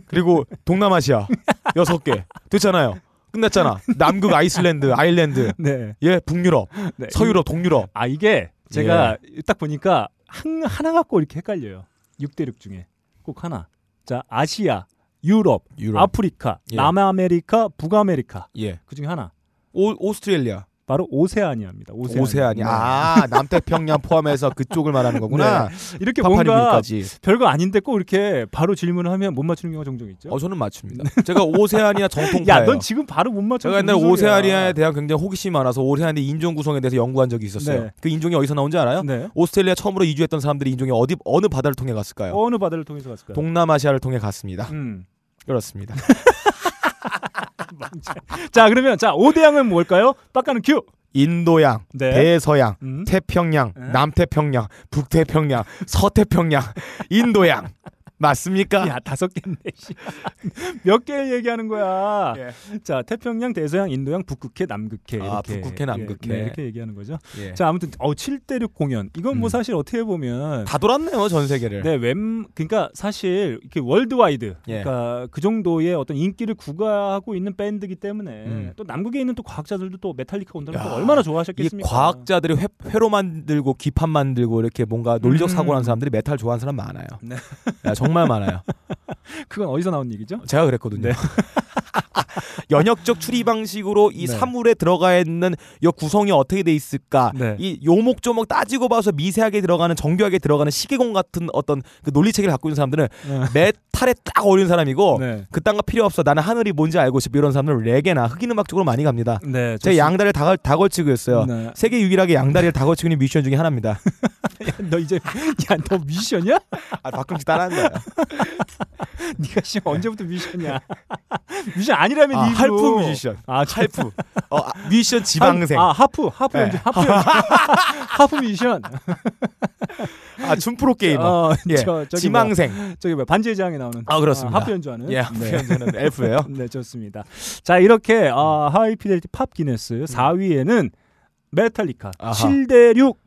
S2: 그리고 동남아시아 여섯 개. 됐잖아요. 끝났잖아. 남극, 아이슬란드, 아일랜드,
S1: 네.
S2: 예, 북유럽,
S1: 네.
S2: 서유럽, 동유럽.
S1: 아 이게 제가 딱 보니까 한, 하나 갖고 이렇게 헷갈려요. 6대륙 중에 꼭 하나. 자 아시아, 유럽,
S2: 유럽.
S1: 아프리카,
S2: 예.
S1: 남아메리카, 북아메리카
S2: 예.
S1: 그 중에 하나.
S2: 오, 오스트레일리아.
S1: 바로 오세아니아입니다. 오세아니아.
S2: 오세아니아.
S1: 네.
S2: 아, 남태평양 포함해서 그쪽을 말하는 거구나.
S1: 이렇게 뭔가. 별거 아닌데 꼭 이렇게 바로 질문을 하면 못 맞추는 경우가 종종 있죠.
S2: 어, 저는 맞춥니다. 제가 오세아니아 정통파예요.
S1: 야, 넌 지금 바로 못 맞춰.
S2: 제가 옛날에 오세아니아에 대한 굉장히 호기심이 많아서 오세아니아 인종 구성에 대해서 연구한 적이 있었어요.
S1: 네.
S2: 그 인종이 어디서 나온지 알아요?
S1: 네.
S2: 오스트레일리아 처음으로 이주했던 사람들이 인종이 어디 어느 바다를 통해 갔을까요?
S1: 어느 바다를 통해서 갔을까요?
S2: 동남아시아를 통해 갔습니다.
S1: 음.
S2: 그렇습니다.
S1: 자, 그러면 자, 오대양은 뭘까요? 빡가는 큐.
S2: 인도양,
S1: 네.
S2: 대서양,
S1: 음.
S2: 태평양,
S1: 네.
S2: 남태평양, 북태평양, 서태평양, 인도양. 맞습니까?
S1: 야 다섯 개인데 씨. 몇 개를 얘기하는 거야. 자 태평양, 대서양, 인도양, 북극해, 남극해 이렇게.
S2: 아, 북극해, 남극해.
S1: 예, 네, 이렇게 얘기하는 거죠.
S2: 예.
S1: 자 아무튼 어 7대륙 공연 이건 뭐
S2: 음.
S1: 사실 어떻게 보면
S2: 다 돌았네요 전 세계를.
S1: 네, 웬 그러니까 사실 이렇게 worldwide
S2: 예.
S1: 그러니까 그 정도의 어떤 인기를 구가하고 있는 밴드기 때문에
S2: 음.
S1: 또 남극에 있는 또 과학자들도 또 메탈리카 온다면 또
S2: 야,
S1: 얼마나
S2: 이
S1: 좋아하셨겠습니까?
S2: 과학자들이 회, 회로 만들고 기판 만들고 이렇게 뭔가 논리적
S1: 음.
S2: 사고하는 사람들이 메탈 좋아하는 사람 많아요.
S1: 네.
S2: 야, 정말 많아요.
S1: 그건 어디서 나온 얘기죠?
S2: 제가 그랬거든요.
S1: 네.
S2: 연역적 추리 방식으로 이
S1: 네.
S2: 사물에 들어가 있는 이 구성이 어떻게 돼 있을까
S1: 네.
S2: 이 요목조목 따지고 봐서 미세하게 들어가는 정교하게 들어가는 시계공 같은 어떤 그 논리 체계를 갖고 있는 사람들은 메탈에 딱 어울리는 사람이고
S1: 네.
S2: 그딴 거 필요 없어 나는 하늘이 뭔지 알고 싶어 이런 사람들은 레게나 흑인 음악 쪽으로 많이 갑니다.
S1: 네.
S2: 제가 양다리를 다, 걸- 다 걸치고 있어요.
S1: 네.
S2: 세계 유일하게 양다리를 다 걸치고 있는 뮤지션 중에 하나입니다.
S1: 너 이제 야너 뮤지션이야?
S2: 아, 가끔씩 거예요.
S1: 네가 씨 언제부터 뮤지션이야? 뮤지션 아니라면
S2: 아,
S1: 이거.
S2: 할프 뮤지션.
S1: 아
S2: 할프. 어, 아, 뮤지션 지방생.
S1: 아 하프 하프
S2: 네.
S1: 연주 하프 연주 하프 뮤지션.
S2: 아, 춤 프로 게이머.
S1: 어,
S2: 예.
S1: 저,
S2: 지망생.
S1: 뭐, 저기 뭐 반지의 제왕에 나오는
S2: 아, 그렇습니다.
S1: 하프 연주하는.
S2: 예,
S1: 네.
S2: 저는 엘프예요.
S1: 네 좋습니다. 자 이렇게 어, 하이 피델리티 팝 기네스 4위에는 메탈리카
S2: 음. 아하.
S1: 7대 6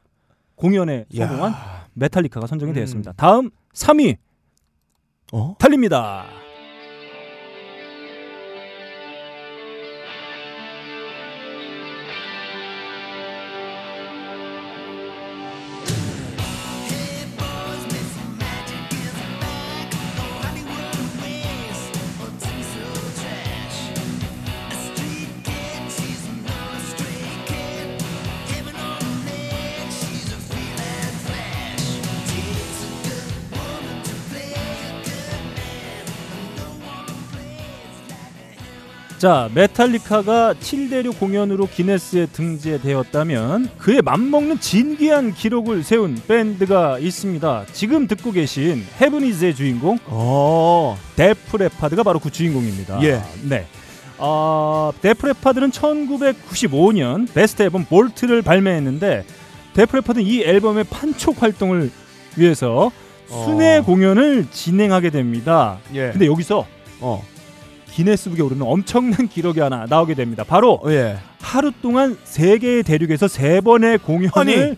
S1: 공연에
S2: 야.
S1: 성공한 메탈리카가 선정이
S2: 음.
S1: 되었습니다. 다음 3위
S2: 어?
S1: 달립니다. 자, 메탈리카가 7대륙 공연으로 기네스에 등재되었다면 그에 맞먹는 진기한 기록을 세운 밴드가 있습니다. 지금 듣고 계신 Heaven Is의 주인공
S2: 어.
S1: 데프레파드가 바로 그 주인공입니다.
S2: 예.
S1: 네. 어, 데프레파드는 1995년 베스트 앨범 Vault를 발매했는데 데프레파드는 이 앨범의 판촉 활동을 위해서 순회
S2: 어.
S1: 공연을 진행하게 됩니다.
S2: 예.
S1: 근데 여기서
S2: 어.
S1: 기네스북에 오르는 엄청난 기록이 하나 나오게 됩니다. 바로
S2: 어, 예.
S1: 하루 동안 세 개의 대륙에서 세 번의 공연을
S2: 아니.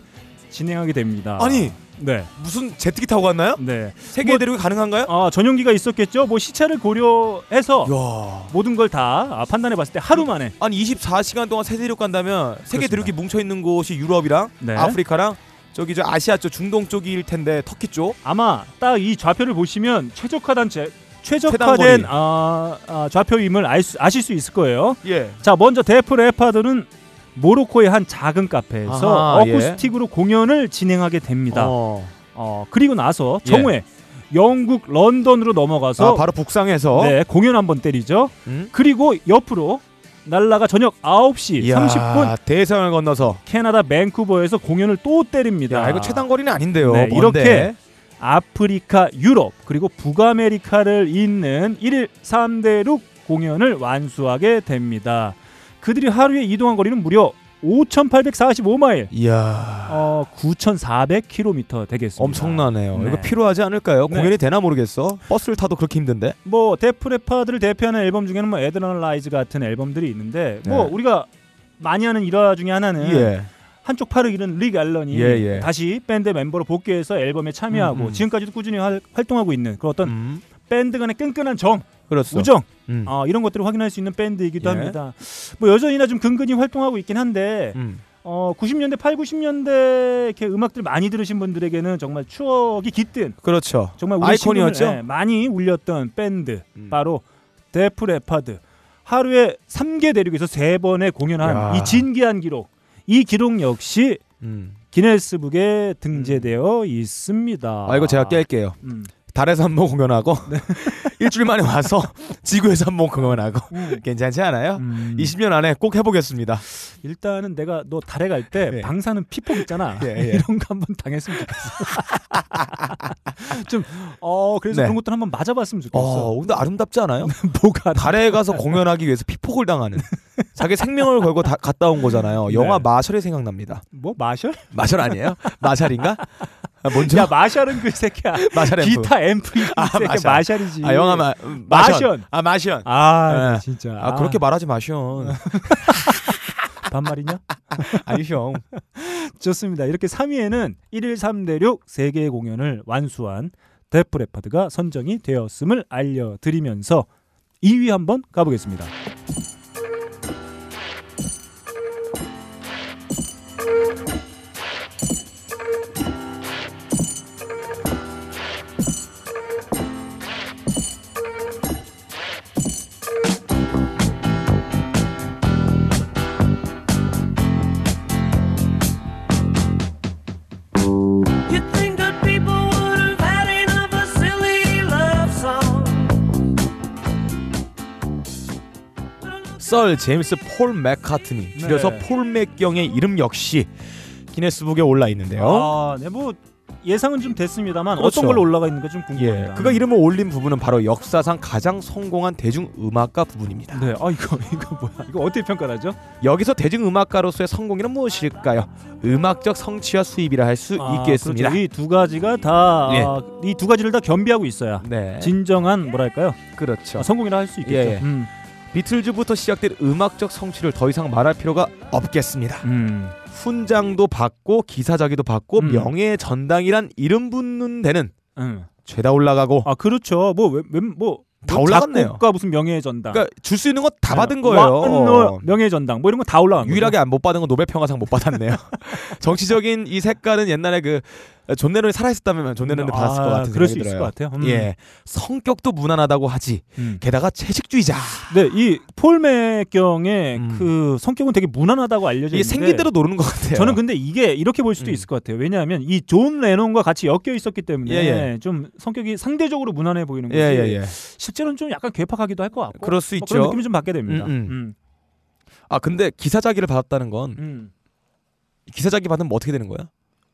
S1: 진행하게 됩니다.
S2: 아니,
S1: 네,
S2: 무슨 제트기 타고 갔나요?
S1: 네.
S2: 세계
S1: 뭐-
S2: 대륙이 가능한가요?
S1: 아 전용기가 있었겠죠. 뭐 시차를 고려해서
S2: 야.
S1: 모든 걸 다 판단해 봤을 때 하루 만에.
S2: 아니 24시간 동안 세 대륙 간다면 세계. 대륙이 뭉쳐 있는 곳이 유럽이랑
S1: 네.
S2: 아프리카랑 저기 저 아시아 쪽 중동 쪽일 텐데 터키 쪽.
S1: 아마 딱 이 좌표를 보시면 최적화된 제, 최적화된. 아, 아, 좌표임을 알 수, 아실 수 있을 거예요.
S2: 예.
S1: 자 먼저 데프 레파드는 모로코의 한 작은 카페에서
S2: 아하, 예.
S1: 어쿠스틱으로 공연을 진행하게 됩니다. 어.
S2: 어.
S1: 그리고 나서
S2: 예.
S1: 정오에 영국 런던으로 넘어가서
S2: 아, 바로 북상해서.
S1: 네, 공연 한번 때리죠.
S2: 음?
S1: 그리고 옆으로 날라가 저녁 9시
S2: 이야,
S1: 30분
S2: 대서양을 건너서.
S1: 캐나다 밴쿠버에서 공연을 또 때립니다.
S2: 야, 이거 최단 거리는 아닌데요.
S1: 네. 이렇게 아프리카, 유럽 그리고 북아메리카를 잇는 1일 3대륙 공연을 완수하게 됩니다. 그들이 하루에 이동한 거리는 무려 5,845마일,
S2: 이야.
S1: 어, 9,400km 되겠습니다.
S2: 엄청나네요.
S1: 네.
S2: 이거 필요하지 않을까요?
S1: 네.
S2: 공연이 되나 모르겠어. 버스를 타도 그렇게 힘든데.
S1: 뭐 데프레파드를 대표하는 앨범 중에는 뭐 Adrenalize 같은 앨범들이 있는데 뭐
S2: 네.
S1: 우리가 많이 하는 일화 중에 하나는
S2: 예.
S1: 한쪽 팔을 잃은 릭 앨런이
S2: 예, 예.
S1: 다시 밴드 멤버로 복귀해서 앨범에 참여하고
S2: 음, 음.
S1: 지금까지도 꾸준히 활, 활동하고 있는 그런 어떤
S2: 음.
S1: 밴드 간의 끈끈한 정,
S2: 그렇죠.
S1: 우정
S2: 음.
S1: 어, 이런 것들을 확인할 수 있는 밴드이기도
S2: 예.
S1: 합니다. 뭐 여전히나 좀 근근히 활동하고 있긴 한데
S2: 음.
S1: 어, 90년대, 8, 90년대 이렇게 음악들 많이 들으신 분들에게는 정말 추억이 깃든
S2: 그렇죠.
S1: 정말 우리
S2: 아이콘이었죠.
S1: 예, 많이 울렸던 밴드
S2: 음.
S1: 바로 데프 레파드 하루에 3개 대륙에서 3번의 공연한
S2: 야.
S1: 이 진기한 기록 이 기록 역시
S2: 음.
S1: 기네스북에 등재되어 있습니다.
S2: 아 이거 제가 깰게요.
S1: 음.
S2: 달에서 한 번 공연하고 일주일 만에 와서 지구에서 한 번 공연하고
S1: 음.
S2: 괜찮지 않아요?
S1: 음.
S2: 20년 안에 꼭 해보겠습니다.
S1: 일단은 내가 너 달에 갈때
S2: 예.
S1: 방사능 피폭 있잖아.
S2: 예, 예.
S1: 이런 거 한번 당했으면 좋겠어. 좀 어 그래서
S2: 네.
S1: 그런 것들 한번 맞아봤으면 좋겠어.
S2: 어, 근데 아름답지 않아요?
S1: 뭐가
S2: 달에 가서 공연하기 위해서 피폭을 당하는 자기 생명을 걸고 다, 갔다 온 거잖아요. 영화
S1: 네.
S2: 마셜이 생각납니다.
S1: 뭐 마셜?
S2: 마셜 아니에요? 마샬인가? 아, 뭔지
S1: 야 마셜은 그 새끼야.
S2: 마샬 앰프.
S1: 기타 앰프 이
S2: 아,
S1: 새끼
S2: 마샬.
S1: 마샬이지.
S2: 아 영화 마 음,
S1: 마션.
S2: 아 마션.
S1: 아
S2: 네.
S1: 진짜.
S2: 아, 그렇게 말하지 마션.
S1: 반말이냐?
S2: 아니 형.
S1: 좋습니다. 이렇게 3위에는 1일 3대륙 3개의 공연을 완수한 데프 레파드가 선정이 되었음을 알려드리면서 2위 한번 가보겠습니다.
S2: 썰 제임스 폴 맥카트니 줄여서
S1: 네.
S2: 폴 맥경의 이름 역시 기네스북에 올라 있는데요.
S1: 아, 네, 뭐 예상은 좀 됐습니다만
S2: 그렇죠.
S1: 어떤 걸로 올라가 있는가 좀 궁금합니다.
S2: 예, 그가 이름을 올린 부분은 바로 역사상 가장 성공한 대중 음악가 부분입니다.
S1: 네, 아 이거 이거 뭐야? 이거 어떻게 평가하죠?
S2: 여기서 대중 음악가로서의 성공이란 무엇일까요? 음악적 성취와 수입이라 할수
S1: 아,
S2: 있겠습니다.
S1: 그렇죠. 이두 가지가 다
S2: 예.
S1: 이두 가지를 다 겸비하고 있어야
S2: 네,
S1: 진정한 뭐랄까요?
S2: 그렇죠.
S1: 아, 성공이라 할 수 있겠죠.
S2: 예, 예.
S1: 음.
S2: 비틀즈부터 시작된 음악적 성취를 더 이상 말할 필요가 없겠습니다.
S1: 음.
S2: 훈장도 받고 기사 작위도 받고
S1: 음.
S2: 명예의 전당이란 이름 붙는 데는
S1: 음.
S2: 죄다 올라가고
S1: 아 그렇죠. 뭐뭐
S2: 다 올라갔네요.
S1: 작곡가 무슨 명예의 전당.
S2: 그러니까 줄 수 있는 거다
S1: 네.
S2: 받은 거예요.
S1: 와, 명예의 전당. 뭐 이런 거 다 올라간
S2: 유일하게 안 못 받은 건 노벨 평화상 못 받았네요. 정치적인 이 색깔은 옛날에 그 존 레논이 살아 있었다면 존 레논이 받았을 것 같은
S1: 그럴 수
S2: 생각이
S1: 있을
S2: 들어요.
S1: 것 같아요. 음.
S2: 예, 성격도 무난하다고 하지.
S1: 음.
S2: 게다가 채식주의자.
S1: 네, 이 폴 맥 경의
S2: 음.
S1: 그 성격은 되게 무난하다고 알려져 있는데
S2: 생긴 대로 노는 것 같아요.
S1: 저는 근데 이게 이렇게 볼 수도
S2: 음.
S1: 있을 것 같아요. 왜냐하면 이 존 레논과 같이 엮여 있었기 때문에
S2: 예, 예.
S1: 좀 성격이 상대적으로 무난해 보이는 거지.
S2: 예, 예, 예.
S1: 실제로는 좀 약간 괴팍하기도 할 것 같고.
S2: 그럴 수
S1: 뭐
S2: 있죠.
S1: 그런 느낌이 좀 받게 됩니다.
S2: 음. 아 근데 기사작위를 받았다는 건
S1: 음.
S2: 기사작위 받으면 뭐 어떻게 되는 거야?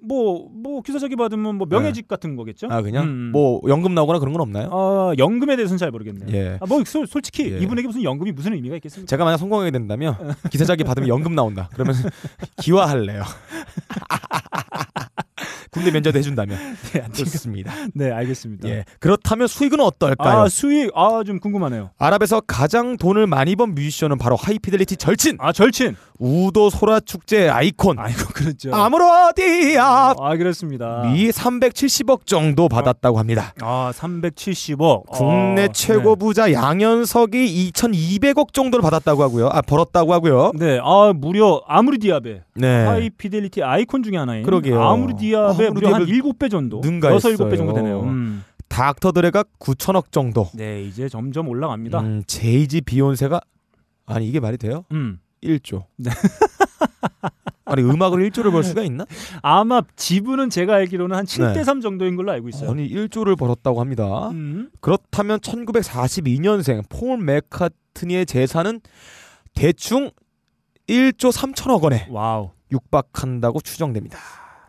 S1: 뭐, 뭐 기사자기 받으면 뭐 명예직 같은 거겠죠?
S2: 아 그냥
S1: 음.
S2: 뭐 연금 나오거나 그런 건 없나요?
S1: 아, 연금에 대해서는 잘 모르겠네요.
S2: 예.
S1: 아, 뭐 솔, 솔직히
S2: 예.
S1: 이분에게 무슨 연금이 무슨 의미가 있겠습니까?
S2: 제가 만약 성공하게 된다면 기사자기 받으면 연금 나온다. 그러면 기화할래요. 군대 면접 해준다면
S1: 네,
S2: 좋습니다.
S1: 네, 알겠습니다.
S2: 예. 그렇다면 수익은 어떨까요?
S1: 아, 수익 아, 좀 궁금하네요.
S2: 아랍에서 가장 돈을 많이 번 뮤지션은 바로 하이피델리티 절친
S1: 아, 절친.
S2: 우도 소라 축제 아이콘
S1: 아이고, 그렇죠.
S2: 아무로디아
S1: 아, 그렇습니다.
S2: 미 370억 정도 받았다고 합니다.
S1: 아, 370억.
S2: 국내
S1: 아,
S2: 최고 부자 양현석이 2,200억 정도를 받았다고 하고요. 아 벌었다고 하고요.
S1: 네. 네, 아, 무려 아무리 디아베.
S2: 네.
S1: 하이 피델리티 아이콘 중에 하나인
S2: 그러게요.
S1: 아무리 디아베
S2: 아무리
S1: 무려 한
S2: 디아베
S1: 7배 정도.
S2: 능가했어요.
S1: 6, 7배 정도 되네요. 음.
S2: 닥터 드레가 9천억 정도.
S1: 네, 이제 점점 올라갑니다. 음.
S2: 음, 제이지 비욘세가 아니 이게 말이 돼요? 1조.
S1: 네.
S2: 아니 음악을 1조를 벌 수가 있나?
S1: 아마 지분은 제가 알기로는 한 7대
S2: 네.
S1: 3 정도인 걸로 알고 있어요.
S2: 아니 1조를 벌었다고 합니다.
S1: 음.
S2: 그렇다면 1942년생 폴 맥카트니의 재산은 대충 1조 3천억 원에
S1: 와우.
S2: 육박한다고 추정됩니다.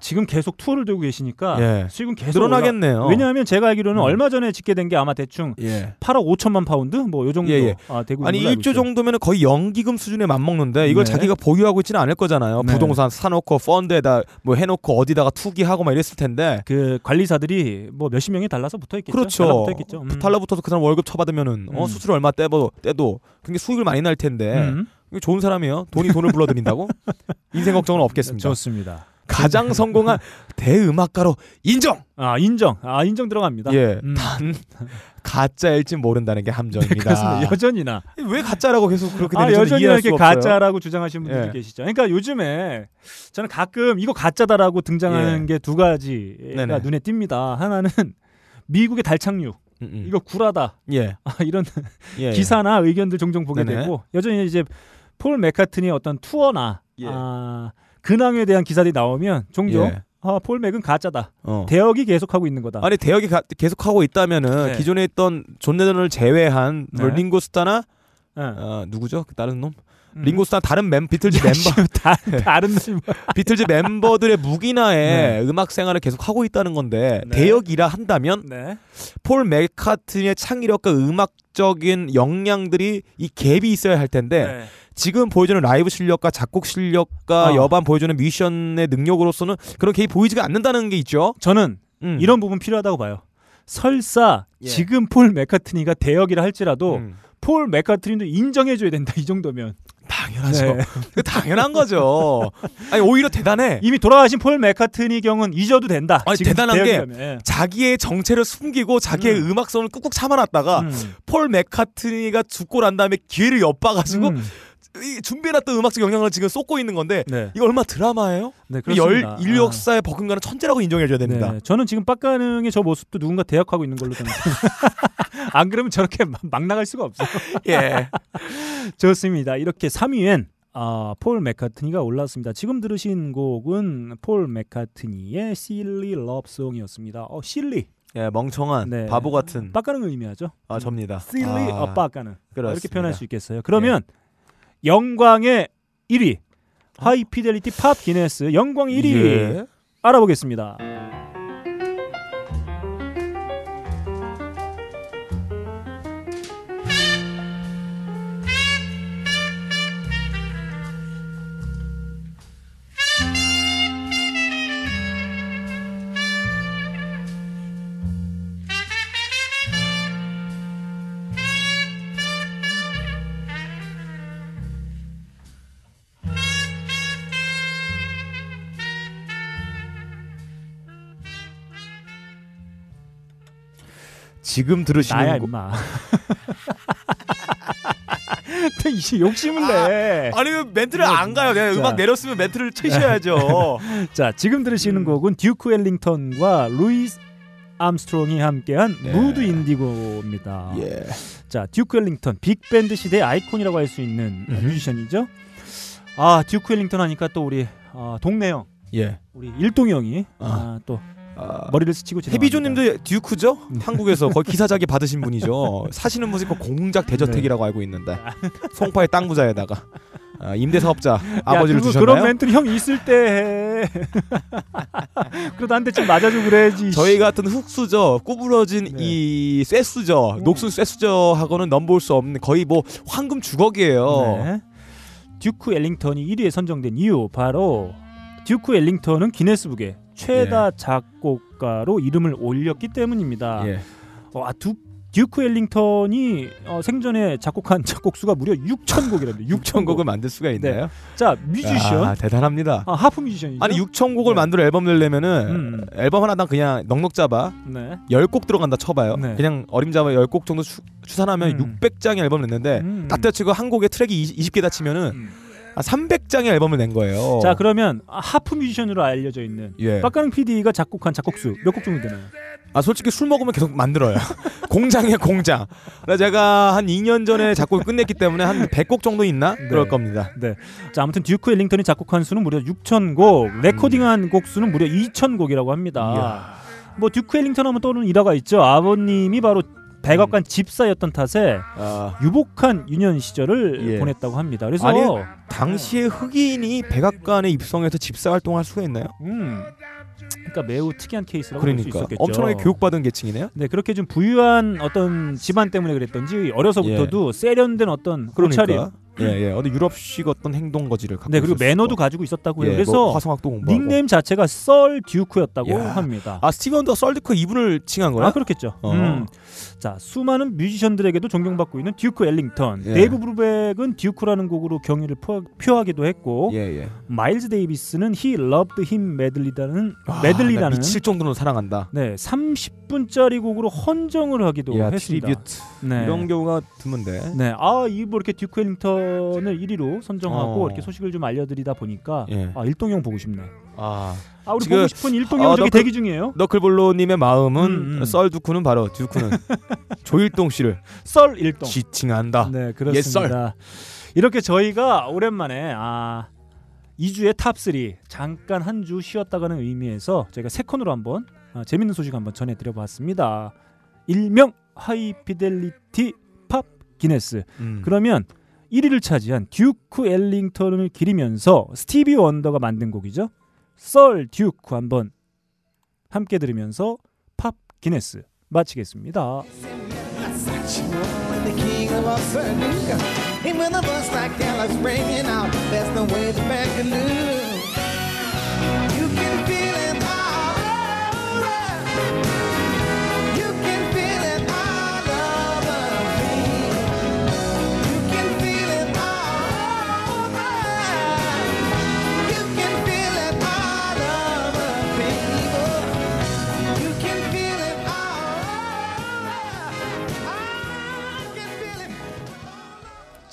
S1: 지금 계속 투어를 돌고 계시니까
S2: 예.
S1: 수익은 계속
S2: 늘어나겠네요.
S1: 올라... 왜냐하면 제가 알기로는
S2: 음.
S1: 얼마 전에 집계된 게 아마 대충
S2: 예.
S1: 8억 5천만 파운드 뭐 요 정도
S2: 예, 예.
S1: 아, 되고
S2: 아니
S1: 있는 걸로 알고
S2: 1조
S1: 있어요.
S2: 정도면 거의 연기금 수준에 맞먹는데 이걸
S1: 네.
S2: 자기가 보유하고 있지는 않을 거잖아요.
S1: 네.
S2: 부동산 사놓고 펀드에다 뭐 해놓고 어디다가 투기하고 막 이랬을 텐데
S1: 그 관리사들이 뭐 몇십 명이 달라서 붙어 있겠죠.
S2: 그렇죠.
S1: 달라붙어 있겠죠. 음.
S2: 달라붙어서 그 사람 월급 쳐받으면은 어
S1: 음.
S2: 수수료 얼마 떼도 떼도 굉장히 수익을 많이 날 텐데
S1: 음.
S2: 좋은 사람이에요. 돈이 돈을 불러들인다고 인생 걱정은 없겠습니다.
S1: 좋습니다.
S2: 가장 성공한 대음악가로 인정.
S1: 아 인정. 아 인정 들어갑니다.
S2: 예,
S1: 음.
S2: 단 가짜일지 모른다는 게 함정입니다.
S1: 그렇습니다. 여전히나
S2: 왜 가짜라고 계속 그렇게
S1: 아,
S2: 되는지
S1: 여전히
S2: 이해할
S1: 이렇게. 가짜라고 주장하시는 분들이
S2: 예.
S1: 계시죠. 그러니까 요즘에 저는 가끔 이거 가짜다라고 등장하는
S2: 예.
S1: 게두 가지가
S2: 네네.
S1: 눈에 띕니다. 하나는 미국의 달 착륙
S2: 음, 음.
S1: 이거 구라다
S2: 예,
S1: 아, 이런
S2: 예,
S1: 기사나 의견들 종종 보게
S2: 네네.
S1: 되고 여전히 이제 폴 맥카트니의 어떤 투어나
S2: 예.
S1: 아, 근황에 대한 기사들이 나오면 종종
S2: 예.
S1: 아, 폴 맥은 가짜다.
S2: 어.
S1: 대역이 계속하고 있는 거다.
S2: 아니 대역이 가- 계속하고 있다면은
S1: 네.
S2: 기존에 있던 존 레논을 제외한 뭐
S1: 네.
S2: 링고스타나
S1: 예.
S2: 어, 누구죠? 그 다른 놈?
S1: 음.
S2: 링고스타 다른 멤 비틀즈 멤버
S1: 다, 다른 놈.
S2: 비틀즈 멤버들의 묵인하에
S1: 네.
S2: 음악 생활을 계속 하고 있다는 건데
S1: 네.
S2: 대역이라 한다면
S1: 네.
S2: 폴 맥카트니의 창의력과 음악적인 역량들이 이 갭이 있어야 할 텐데
S1: 네.
S2: 지금 보여주는 라이브 실력과 작곡 실력과
S1: 아.
S2: 여반 보여주는 뮤지션의 능력으로서는 그런 갭이 보이지가 않는다는 게 있죠.
S1: 저는
S2: 음.
S1: 이런 부분 필요하다고 봐요. 설사
S2: 예.
S1: 지금 폴 맥카트니가 대역이라 할지라도
S2: 음.
S1: 폴 맥카트니도 인정해줘야 된다 이 정도면
S2: 당연하죠.
S1: 네.
S2: 그 당연한 거죠. 아니 오히려 대단해.
S1: 이미 돌아가신 폴 맥카트니 경은 잊어도 된다.
S2: 아니, 대단한 게.
S1: 예.
S2: 자기의 정체를 숨기고 자기의
S1: 음.
S2: 음. 악성을 꾹꾹 참아놨다가
S1: 음.
S2: 폴 맥카트니가 죽고 난 다음에 기회를 엿봐가지고
S1: 음.
S2: 이 준비해놨던 음악적 영향을 지금 쏟고 있는 건데
S1: 네.
S2: 이거 얼마 나 드라마예요?
S1: 네,
S2: 열. 인류
S1: 아.
S2: 역사에 버금가는 천재라고 인정해줘야 됩니다.
S1: 네, 저는 지금 빡가능의 저 모습도 누군가 대역하고 있는 걸로 저는 안 그러면 저렇게 막, 막 나갈 수가 없어요.
S2: 예.
S1: 좋습니다. 이렇게 3위엔 아, 폴 맥카트니가 올랐습니다. 지금 들으신 곡은 폴 맥카트니의 Love Song이었습니다. 어, 실리.
S2: 예, 멍청한
S1: 네.
S2: 바보 같은
S1: 빡가능을 의미하죠.
S2: 아 접니다.
S1: Silly
S2: 아,
S1: 어. 이렇게
S2: 그렇습니다.
S1: 표현할 수 있겠어요. 그러면 영광의 1위 하이피델리티 팝 기네스 영광 1위
S2: 예.
S1: 알아보겠습니다.
S2: 지금 들으시는
S1: 나야
S2: 곡-
S1: 임마. 또 이제 욕심을 내.
S2: 아니 왜 멘트를 안 가요? 내가
S1: 자.
S2: 음악 내렸으면 멘트를 치셔야죠.
S1: 자 지금 들으시는 곡은 듀크 앨링턴과 루이스 암스트롱이 함께한
S2: 네.
S1: Mood Indigo입니다.
S2: 예.
S1: 자 듀크 앨링턴 빅밴드 시대의 아이콘이라고 할 수 있는
S2: 음흠.
S1: 뮤지션이죠. 아 듀크 앨링턴 하니까 또 우리 어, 동네 형
S2: 예.
S1: 우리 일동이 형이
S2: 아.
S1: 아, 또
S2: 아,
S1: 머리를 스치고.
S2: 해비조님도 듀크죠? 한국에서 거의 기사자기 받으신 분이죠. 사시는 모습 공작 대저택이라고 알고 있는데 송파의 땅 부자에다가 아, 임대 사업자 아버지를
S1: 그거
S2: 두셨나요?
S1: 그런 멘트는 형 있을 때 해. 그래도 한 대쯤 맞아주고 그래야지.
S2: 저희 같은 흙수저 구부러진
S1: 네.
S2: 이 쇠수저 녹슨 쇠수저하고는 넘볼 수 없는 거의 뭐 황금 주걱이에요.
S1: 네. 듀크 앨링턴이 1위에 선정된 이유 바로 듀크 앨링턴은 기네스북에 최다 작곡가로 이름을 올렸기 때문입니다.
S2: 예.
S1: 어, 아, 두, 듀크 앨링턴이 어, 생전에 작곡한 작곡 수가 무려 6천 곡이랍니다. 6천
S2: 6천 곡을
S1: 곡.
S2: 만들 수가 있나요?
S1: 자 뮤지션,
S2: 아, 대단합니다.
S1: 아, 하프 뮤지션이죠.
S2: 아니 6천 곡을
S1: 네.
S2: 만들어 앨범 내려면은
S1: 음.
S2: 앨범 하나당 그냥 넉넉 잡아
S1: 네.
S2: 10곡 들어간다 쳐봐요.
S1: 네.
S2: 그냥 어림잡아 10곡 정도 추, 추산하면
S1: 음.
S2: 600장의 앨범 냈는데
S1: 음.
S2: 딱 치고 한 곡에 트랙이 20, 개다 치면은
S1: 음.
S2: 한 300장의 앨범을 낸 거예요.
S1: 자 그러면 아, 하프 뮤지션으로 알려져 있는
S2: 예.
S1: 빡가능 PD가 작곡한 작곡수 몇 곡 정도 되나요?
S2: 아 솔직히 술 먹으면 계속 만들어요. 공장이에요 공장. 그래서 제가 한 2년 전에 작곡을 끝냈기 때문에 한 100곡 정도 있나 그럴 겁니다.
S1: 네. 자 아무튼 듀크 앨링턴이 작곡한 수는 무려 6천 곡, 레코딩한 곡 수는 무려 2천 곡이라고 합니다. 뭐 듀크 앨링턴 하면 떠오르는 일화가 있죠. 아버님이 바로 백악관 집사였던 탓에
S2: 아,
S1: 유복한 유년 시절을
S2: 예.
S1: 보냈다고 합니다. 그래서
S2: 아니, 당시에 흑인이 백악관에 입성해서 집사 활동할 수가 있나요?
S1: 음, 그러니까 매우 특이한 케이스라고
S2: 그러니까
S1: 있었겠죠.
S2: 엄청나게 교육받은 계층이네요.
S1: 네 그렇게 좀 부유한 어떤 집안 때문에 그랬던지 어려서부터도 세련된 어떤 옷차림,
S2: 예. 그러니까 예, 예. 어느 유럽식 어떤 행동 거지를 갖고
S1: 네 그리고
S2: 있었을
S1: 매너도
S2: 거.
S1: 가지고 있었다고 해요.
S2: 예,
S1: 그래서
S2: 뭐 화성학도 공부하고.
S1: 닉네임 자체가 Sir Duke였다고
S2: 야.
S1: 합니다.
S2: 아 스티브 원더 Sir Duke 이분을 칭한 거야?
S1: 아 그렇겠죠.
S2: 어.
S1: 음. 자 수많은 뮤지션들에게도 존경받고 있는 듀크 앨링턴.
S2: 예.
S1: 데이브 브루백은 Duke라는 곡으로 경의를 표, 표하기도 했고
S2: 예, 예.
S1: 마일즈 데이비스는 He Loved Him
S2: 아, 나
S1: Madly라는
S2: 미칠 정도로 사랑한다.
S1: 네 30분짜리 곡으로 헌정을 하기도
S2: 야,
S1: 했습니다.
S2: Tribute.
S1: 네.
S2: 이런 경우가 드문데.
S1: 네, 아, 이뭐 이렇게 듀크 앨링턴 을 1위로 선정하고
S2: 어.
S1: 이렇게 소식을 좀 알려드리다 보니까
S2: 예.
S1: 아 일동형 보고 싶네.
S2: 아.
S1: 아 우리 보고 싶은 일동형
S2: 어,
S1: 저기
S2: 너클-
S1: 대기 중이에요.
S2: 너클볼로님의 마음은
S1: 음, 음.
S2: Sir Duke는 바로 Duke는 조일동 씨를
S1: Sir 일동.
S2: 지칭한다.
S1: 네, 그렇습니다. 이렇게 저희가 오랜만에 아 2주의 탑3 잠깐 한 주 쉬었다가는 의미에서 저희가 세 코너로 한번 아, 재밌는 소식 한번 전해드려 봤습니다. 일명 하이피델리티 팝 기네스.
S2: 음.
S1: 그러면 1위를 차지한 듀크 앨링턴을 기리면서 스티비 원더가 만든 곡이죠. Sir Duke 한번 함께 들으면서 팝 기네스 마치겠습니다.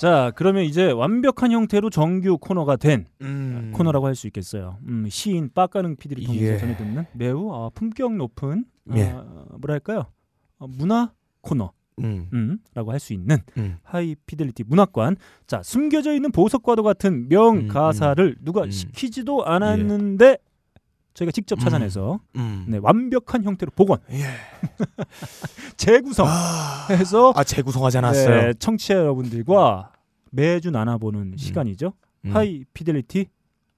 S1: 자, 그러면 이제 완벽한 형태로 정규 코너가 된
S2: 음.
S1: 코너라고 할 수 있겠어요. 음, 시인 빡가능 PD를 통해서
S2: 예.
S1: 전해 듣는 매우 어, 품격 높은
S2: 예.
S1: 어, 뭐랄까요? 어, 문화 코너.
S2: 음.
S1: 음, 라고 할 수 있는
S2: 음.
S1: 하이 피델리티 문학관. 자, 숨겨져 있는 보석과도 같은 명
S2: 음,
S1: 가사를 누가
S2: 음.
S1: 시키지도 않았는데 저희가 직접
S2: 음.
S1: 찾아내서
S2: 음.
S1: 네, 완벽한 형태로 복원,
S2: 예.
S1: 재구성
S2: 아,
S1: 해서
S2: 아 재구성하지 않았어요.
S1: 네, 청취자 여러분들과 매주 나눠보는 시간이죠.
S2: 음.
S1: High Fidelity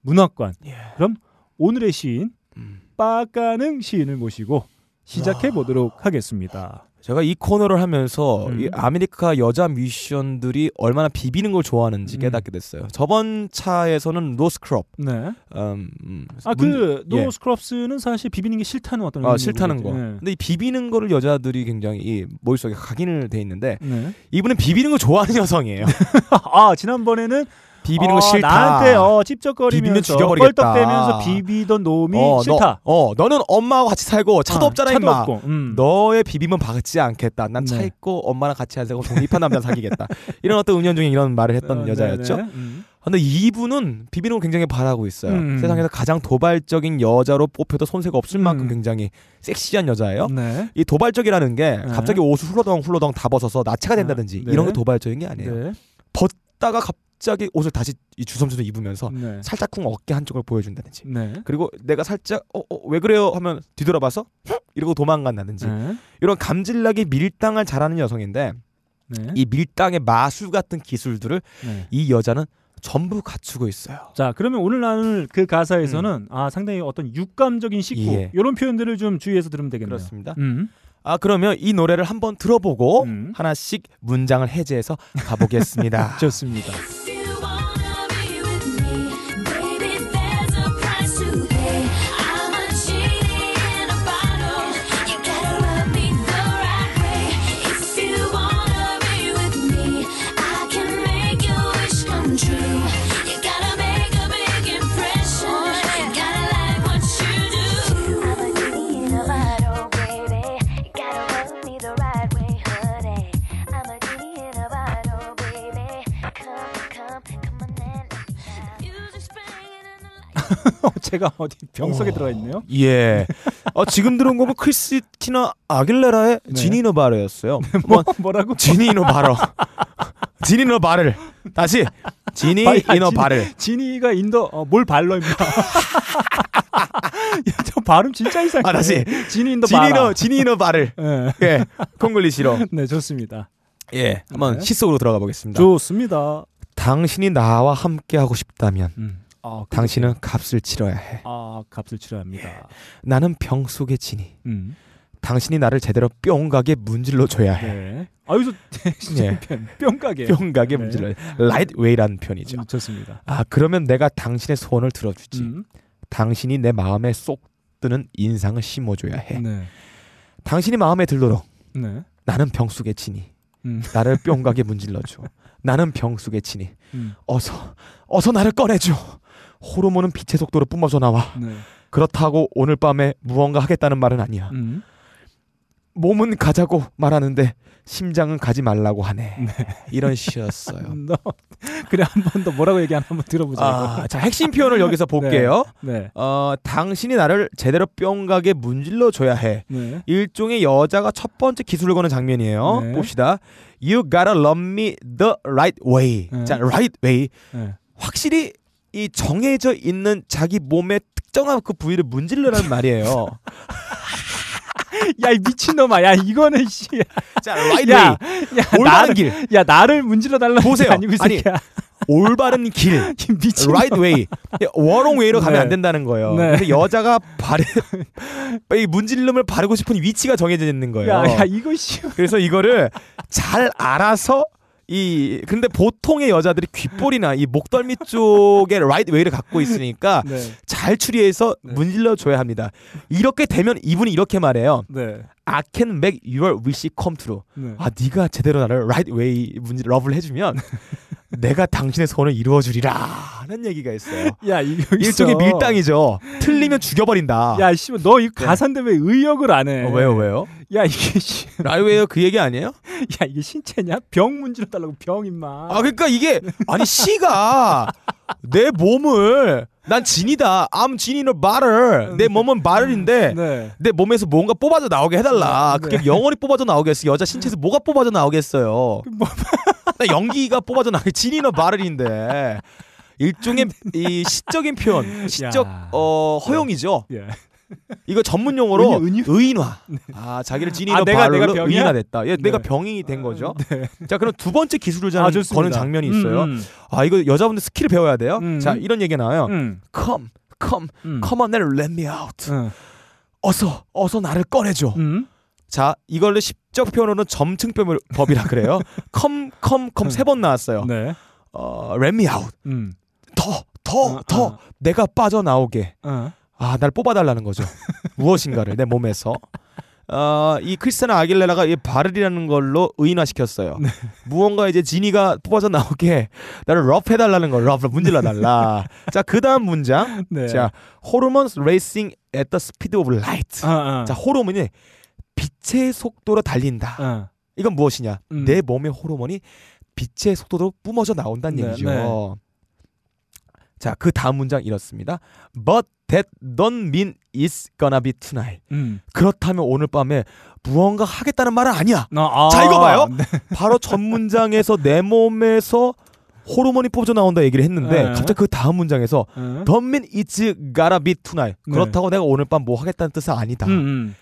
S1: 문학관.
S2: 예.
S1: 그럼 오늘의 시인
S2: 음.
S1: 빡가능 시인을 모시고 시작해 보도록 하겠습니다.
S2: 제가 이 코너를 하면서
S1: 음.
S2: 이 아메리카 여자 뮤지션들이 얼마나 비비는 걸 좋아하는지
S1: 음.
S2: 깨닫게 됐어요. 저번 차에서는 No Scrubs,
S1: 네.
S2: 음, 음,
S1: 아
S2: 문-
S1: 그
S2: 예.
S1: 사실 비비는 게 싫다는 어떤
S2: 아, 싫다는 거.
S1: 그러겠죠.
S2: 근데 이 비비는 거를 여자들이 굉장히 이 머릿속에 각인을 돼 있는데
S1: 네. 네.
S2: 이분은 비비는 거 좋아하는 여성이에요.
S1: 아 지난번에는
S2: 비비는
S1: 어,
S2: 거 싫다.
S1: 나한테 어, 찝쩍거리면서. 뻘떡대면서 비비던 놈이
S2: 어,
S1: 싫다.
S2: 너, 어, 너는 엄마하고 같이 살고 차도
S1: 아,
S2: 없잖아
S1: 차도
S2: 임마.
S1: 없고. 음.
S2: 너의 비빔은 박지 않겠다. 난차
S1: 네.
S2: 있고 엄마랑 같이 안 살고 독립한 남자 사귀겠다. 이런 어떤 은연중에 이런 말을 했던
S1: 어,
S2: 여자였죠.
S1: 네네. 음.
S2: 근데 이분은 비비는 걸 굉장히 바라고 있어요.
S1: 음.
S2: 세상에서 가장 도발적인 여자로 뽑혀도 손색 없을 만큼
S1: 음.
S2: 굉장히 섹시한 여자예요.
S1: 네.
S2: 이 도발적이라는 게
S1: 네.
S2: 갑자기 옷을 훌러덩 훌러덩 다 벗어서 나체가 된다든지
S1: 네.
S2: 이런 게 도발적인 게 아니에요.
S1: 네.
S2: 벗다가 갑 자기 옷을 다시 이 주섬주섬 입으면서
S1: 네.
S2: 살짝쿵 어깨 한쪽을 보여준다든지.
S1: 네.
S2: 그리고 내가 살짝 어, 어, 왜 그래요 하면 뒤돌아봐서 흠! 이러고 도망간다든지
S1: 네.
S2: 이런 감질나게 밀당을 잘하는 여성인데
S1: 네.
S2: 이 밀당의 마술 같은 기술들을
S1: 네.
S2: 이 여자는 전부 갖추고 있어요.
S1: 자 그러면 오늘 나눌 그 가사에서는 아 상당히 어떤 육감적인 식구
S2: 음. 예.
S1: 이런 표현들을 좀 주의해서 들으면 되겠네요.
S2: 그렇습니다.
S1: 음.
S2: 아 그러면 이 노래를 한번 들어보고
S1: 음.
S2: 하나씩 문장을 해제해서 가보겠습니다.
S1: 좋습니다. 제가 어디 병 속에 들어가 있네요.
S2: 예. 어, 지금 들어온 거면 크리스티나 아길레라의
S1: 네.
S2: Genie in a Bottle였어요.
S1: 뭐
S2: 뭐,
S1: 뭐라고?
S2: 지니노 바르. 지니노 바르. 다시 지니
S1: 아,
S2: 바르.
S1: Genie가 in the 어, 뭘 발러 임마. 야, 저 발음 진짜 이상해.
S2: 아, 다시.
S1: 지니 인더
S2: 지니노. 지니노 바르.
S1: 예.
S2: 예. 콩글리시로.
S1: 네, 좋습니다.
S2: 예. 한번
S1: 네.
S2: 시 속으로 들어가 보겠습니다.
S1: 좋습니다.
S2: 당신이 나와 함께 하고 싶다면
S1: 음. 아, 그-
S2: 당신은 값을 치러야 해.
S1: 아, 값을 치러야 합니다.
S2: 나는 병 속의 지니.
S1: 음.
S2: 당신이 나를 제대로 뿅 가게 문질러 줘야 해.
S1: 네. 아, 여기서
S2: 예.
S1: 편 뿅가게.
S2: 뿅 가게
S1: 네.
S2: 문질러. right way라는 표현이죠.
S1: 음, 좋습니다.
S2: 아 그러면 내가 당신의 소원을 들어주지.
S1: 음.
S2: 당신이 내 마음에 쏙 드는 인상을 심어줘야 해.
S1: 네.
S2: 당신이 마음에 들도록
S1: 네.
S2: 나는 병 속의 지니.
S1: 음.
S2: 나를 뿅 가게 문질러 줘. 나는 병 속의 진이.
S1: 음.
S2: 어서 어서 나를 꺼내줘. 호르몬은 빛의 속도로 뿜어져 나와.
S1: 네.
S2: 그렇다고 오늘 밤에 무언가 하겠다는 말은 아니야.
S1: 음.
S2: 몸은 가자고 말하는데 심장은 가지 말라고 하네. 이런 시였어요.
S1: 너 그래 한 번 더 뭐라고 얘기하나 한번 들어보자.
S2: 아, 자 핵심 표현을 여기서 볼게요.
S1: 네.
S2: 어, 당신이 나를 제대로 뿅가게 문질러 줘야 해.
S1: 네.
S2: 일종의 여자가 첫 번째 기술을 거는 장면이에요.
S1: 네.
S2: 봅시다. You gotta love me the right way.
S1: 네.
S2: 자, right way.
S1: 네.
S2: 확실히 이 정해져 있는 자기 몸의 특정한 그 부위를 문질러라는 말이에요.
S1: 야, 이 미친놈아. 야, 이거는 씨.
S2: 자, right
S1: 야,
S2: 올바른
S1: 나를,
S2: 길.
S1: 야, 나를 문질러 달라는
S2: 보세요.
S1: 게 아니고 이
S2: 아니. 올바른 길.
S1: 이 미친놈.
S2: right way. wrong way로 가면
S1: 네.
S2: 안 된다는 거예요.
S1: 네.
S2: 그래서 여자가 바르 이 문질름을 바르고 싶은 위치가 정해져 있는 거예요.
S1: 야, 야, 이거 씨.
S2: 그래서 이거를 잘 알아서 이 근데 보통의 여자들이 귓볼이나 이 목덜미 쪽에 right way를 갖고 있으니까
S1: 네.
S2: 잘 추리해서
S1: 네.
S2: 문질러 줘야 합니다. 이렇게 되면 이분이 이렇게 말해요.
S1: 네.
S2: I can make your wish come true.
S1: 네.
S2: 아 네가 제대로 나를 right way 문질 rub를 해주면 내가 당신의 소원을 이루어주리라 하는 얘기가 있어요.
S1: 야, 이거
S2: 일종의. 밀당이죠. 틀리면 죽여버린다.
S1: 야, 씨, 너이 가사인데 왜 의역을 안 해?
S2: 어, 왜요 왜요?
S1: 야, 이게 씨.
S2: 라이웨이어 그 얘기 아니에요?
S1: 야, 이게 신체냐? 병 문질러 달라고 병 임마.
S2: 아 그러니까 이게 아니 씨가 내 몸을 난 진이다. I'm 진이는 말을 내 몸은 말을인데
S1: 네.
S2: 내 몸에서 뭔가 뽑아져 나오게 해달라.
S1: 네.
S2: 그게 영혼이 뽑아져 나오겠어. 여자 신체에서 뭐가 뽑아져 나오겠어요.
S1: 뭐-
S2: 나 연기가 뽑아져 나오게 진이는 말을인데 일종의 이 시적인 표현, 시적
S1: 야.
S2: 어 허용이죠.
S1: 예.
S2: 이거 전문 용어로
S1: 은유- 은유?
S2: 의인화. 아 자기를 Genie in a
S1: 아, 내가- 내가
S2: bottle
S1: 병이야?
S2: 의인화 됐다. 예, 내가
S1: 네.
S2: 병이 된 거죠.
S1: 네.
S2: 자 그럼 두 번째 기술을
S1: 아,
S2: 자
S1: 좋습니다.
S2: 거는 장면이 있어요.
S1: 음,
S2: 아 이거 여자분들 스킬을 배워야 돼요.
S1: 음.
S2: 자 이런 얘기 나와요.
S1: 음,
S2: Come, come,
S1: 음.
S2: come on, let me out.
S1: 음.
S2: 어서, 어서 나를 꺼내줘.
S1: 음.
S2: 자 이걸로 시적 표현으로는 점층법이라 그래요. come, come, come 세 번 나왔어요.
S1: 네.
S2: 어, let me out.
S1: 음.
S2: 더, 더,
S1: 어,
S2: 더
S1: 어.
S2: 내가 빠져나오게.
S1: 어.
S2: 아, 날 뽑아달라는 거죠. 무엇인가를 내 몸에서. 어, 이 크리스티나 아길레라가 이 바르리라는 걸로 의인화시켰어요.
S1: 네.
S2: 무언가 이제 지니가 뽑아져 나오게 나를 럽 해달라는 거, 럽, 문질러 달라. 자, 그 다음 문장.
S1: 네.
S2: 자, at the speed of light.
S1: 아, 아.
S2: 자, 호르몬이 빛의 속도로 달린다.
S1: 어.
S2: 이건 무엇이냐?
S1: 음.
S2: 내 몸의 호르몬이 빛의 속도로 뿜어져 나온다는
S1: 네,
S2: 얘기죠.
S1: 네.
S2: 자, 그 다음 문장 이렇습니다. But that don't mean it's gonna be tonight.
S1: 음.
S2: 그렇다면 오늘 밤에 무언가 하겠다는 말은 아니야.
S1: 아,
S2: 자, 이거 봐요.
S1: 네.
S2: 바로 전 문장에서 내 몸에서 호르몬이 뿜어져 나온다 얘기를 했는데
S1: 네.
S2: 갑자기 그 다음 문장에서
S1: 어.
S2: don't mean it's gonna be tonight.
S1: 네.
S2: 그렇다고 내가 오늘 밤 뭐 하겠다는 뜻은 아니다.
S1: 음, 음.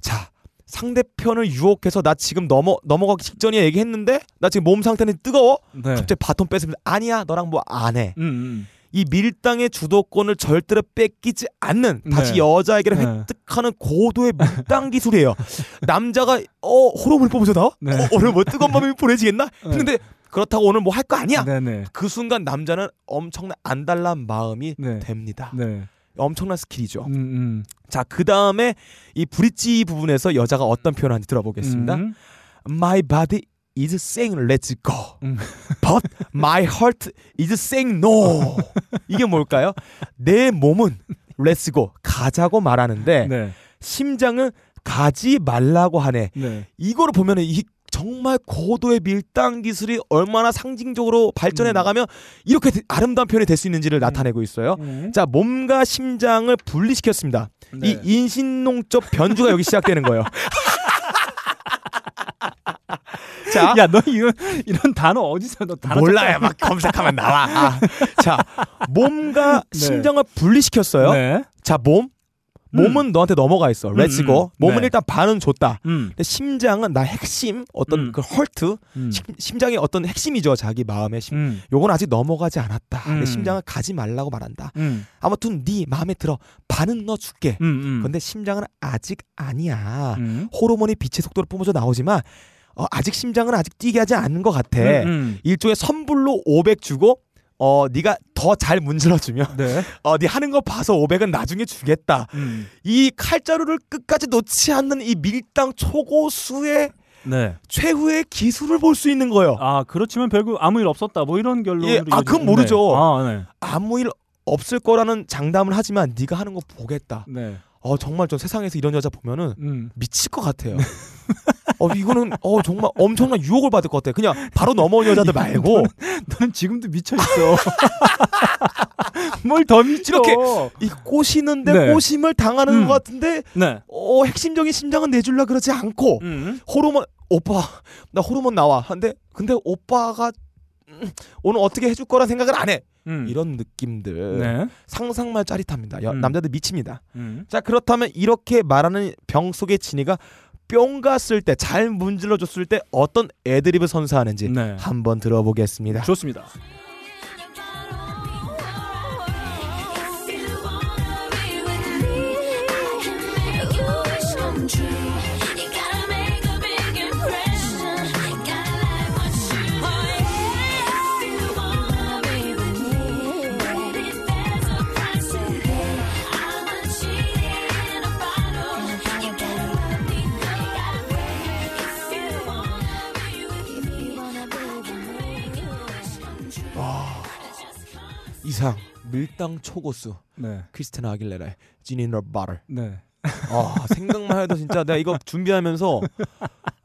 S2: 자 상대편을 유혹해서 나 지금 넘어 넘어가기 직전에 얘기했는데 나 지금 몸 상태는 뜨거워
S1: 네.
S2: 갑자기 바톤 뺏으면서 아니야 너랑 뭐 안 해.
S1: 음, 음.
S2: 이 밀당의 주도권을 절대로 뺏기지 않는 다시
S1: 네.
S2: 여자에게를
S1: 네.
S2: 획득하는 고도의 밀당 기술이에요. 남자가 어 호르몬을 나와?
S1: 네.
S2: 어, 오늘 뭐 뜨거운 밤이 보내지겠나? 했는데 그렇다고 오늘 뭐 할 거 아니야?
S1: 네네.
S2: 그 순간 남자는 엄청난 안달난 마음이
S1: 네.
S2: 됩니다.
S1: 네.
S2: 엄청난 스킬이죠.
S1: 음, 음.
S2: 자, 그 다음에 이 브릿지 부분에서 여자가 어떤 표현을 하는지 들어보겠습니다.
S1: 음.
S2: My body is saying let's go,
S1: 음.
S2: but my heart is saying no. 이게 뭘까요? 내 몸은 let's go 가자고 말하는데
S1: 네.
S2: 심장은 가지 말라고 하네.
S1: 네.
S2: 이거를 보면은 이 정말 고도의 밀당 기술이 얼마나 상징적으로 발전해
S1: 음.
S2: 나가면 이렇게 되- 아름다운 표현이 될 수 있는지를 나타내고 있어요.
S1: 음.
S2: 자, 몸과 심장을 분리시켰습니다.
S1: 네.
S2: 이 인식론적 변주가 여기 시작되는 거예요. 자,
S1: 야, 너 이런 이런 단어 어디서 너 단어
S2: 몰라요. 막 검색하면 나와. 아. 자, 몸과
S1: 네.
S2: 심장을 분리시켰어요.
S1: 네.
S2: 자, 몸. 몸은 너한테 넘어가 있어. Let's go.
S1: 음.
S2: 몸은
S1: 네.
S2: 일단 반은 줬다.
S1: 음.
S2: 근데 심장은 나 핵심 어떤
S1: 음.
S2: 그 헐트
S1: 음.
S2: 심, 심장의 어떤 핵심이죠. 자기 마음의 심.
S1: 음.
S2: 요건 아직 넘어가지 않았다.
S1: 음.
S2: 심장은 가지 말라고 말한다.
S1: 음.
S2: 아무튼 네 마음에 들어. 반은 너 줄게.
S1: 음. 음.
S2: 근데 심장은 아직 아니야.
S1: 음.
S2: 호르몬이 빛의 속도로 뿜어져 나오지만 어, 아직 심장은 아직 뛰게 하지 않는 것 같아.
S1: 음.
S2: 일종의 선불로 500 주고 어 네가 더 잘 문질러 주면
S1: 네.
S2: 어네 하는 거 봐서 500은 나중에 주겠다.
S1: 음.
S2: 이 칼자루를 끝까지 놓지 않는 이 밀당 초고수의
S1: 네.
S2: 최후의 기술을 볼 수 있는 거예요.
S1: 아, 그렇지만 별거 아무 일 없었다. 뭐 이런 결론으로
S2: 예, 아, 그건 모르죠.
S1: 네. 아, 네.
S2: 아무 일 없을 거라는 장담을 하지만 네가 하는 거 보겠다.
S1: 네.
S2: 어 정말 저 세상에서 이런 여자 보면은
S1: 음.
S2: 미칠 것 같아요. 어 이거는 어 정말 엄청난 유혹을 받을 것 같아. 그냥 바로 넘어온 여자들 말고
S1: 너는 지금도 미쳐 있어. 뭘 더 미쳐?
S2: 이렇게 이 꼬시는데
S1: 네.
S2: 꼬심을 당하는
S1: 음.
S2: 것 같은데
S1: 네.
S2: 어 핵심적인 심장은 내줄라 그러지 않고
S1: 음.
S2: 호르몬 오빠 나 호르몬 나와. 근데 근데 오빠가 음, 오늘 어떻게 해줄 거란 생각을 안 해.
S1: 음.
S2: 이런 느낌들
S1: 네.
S2: 상상만 짜릿합니다. 여-
S1: 음.
S2: 남자들 미칩니다.
S1: 음.
S2: 자 그렇다면 이렇게 말하는 병 속의 진이가 뿅 갔을 때 잘 문질러 줬을 때 어떤 애드립을 선사하는지
S1: 네.
S2: 한번 들어보겠습니다.
S1: 좋습니다.
S2: 이상 밀당 초고수
S1: 네.
S2: 크리스티나 아길레라의 지니 너 바를.
S1: 네.
S2: 아 생각만 해도 진짜 내가 이거 준비하면서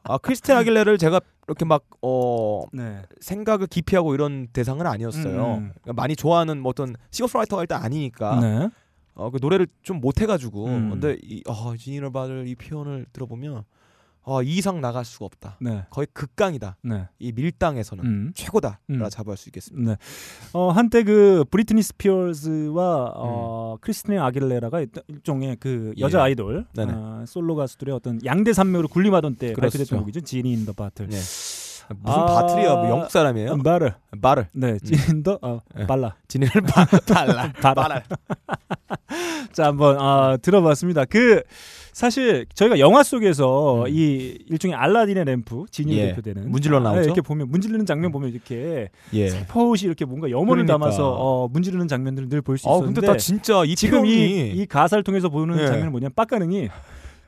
S2: 아 크리스티나 아길레를 제가 이렇게 막 어.
S1: 네.
S2: 생각을 깊이 하고 이런 대상은 아니었어요.
S1: 음.
S2: 그러니까 많이 좋아하는 뭐 어떤 싱어송라이터가 일단 아니니까
S1: 네.
S2: 어, 그 노래를 좀 못해가지고
S1: 음.
S2: 근데 이 어, 지니너 바를 이 표현을 들어보면 어, 이 이상 나갈 수가 없다.
S1: 네.
S2: 거의 극강이다.
S1: 네.
S2: 이 밀당에서는
S1: 음.
S2: 최고다라
S1: 음.
S2: 자부할 수 있겠습니다.
S1: 네. 어, 한때 그 브리트니 스피어스와 어, 크리스티나 아길레라가 일종의 그 여자
S2: 음. 예.
S1: 아이돌. 어, 솔로 가수들의 어떤 양대 산맥으로 군림하던 때
S2: 그렇죠.
S1: 발표됐던 곡이죠. Genie in the Bottle.
S2: 네. 무슨
S1: 아,
S2: Bottle이야? 뭐 영국 사람이에요? Bottle. Bottle.
S1: 네, Genie in the 어,
S2: 예.
S1: 발라.
S2: 지네를 바, 발라.
S1: 바라. 자, 한번 아, 들어봤습니다. 그 사실 저희가 영화 속에서
S2: 음.
S1: 이 일종의 알라딘의 램프 지니
S2: 예.
S1: 대표되는
S2: 문질러
S1: 아,
S2: 나오죠?
S1: 이렇게 보면 문지르는 장면 보면 이렇게
S2: 예.
S1: 살포시 이렇게 뭔가 염원을
S2: 그러니까.
S1: 담아서 어, 문지르는 장면들을 늘
S2: 볼수아
S1: 있었는데
S2: 근데 나 진짜 이
S1: 지금 이,
S2: 이
S1: 가사를 통해서 보는
S2: 예.
S1: 장면은 뭐냐면 빡가능이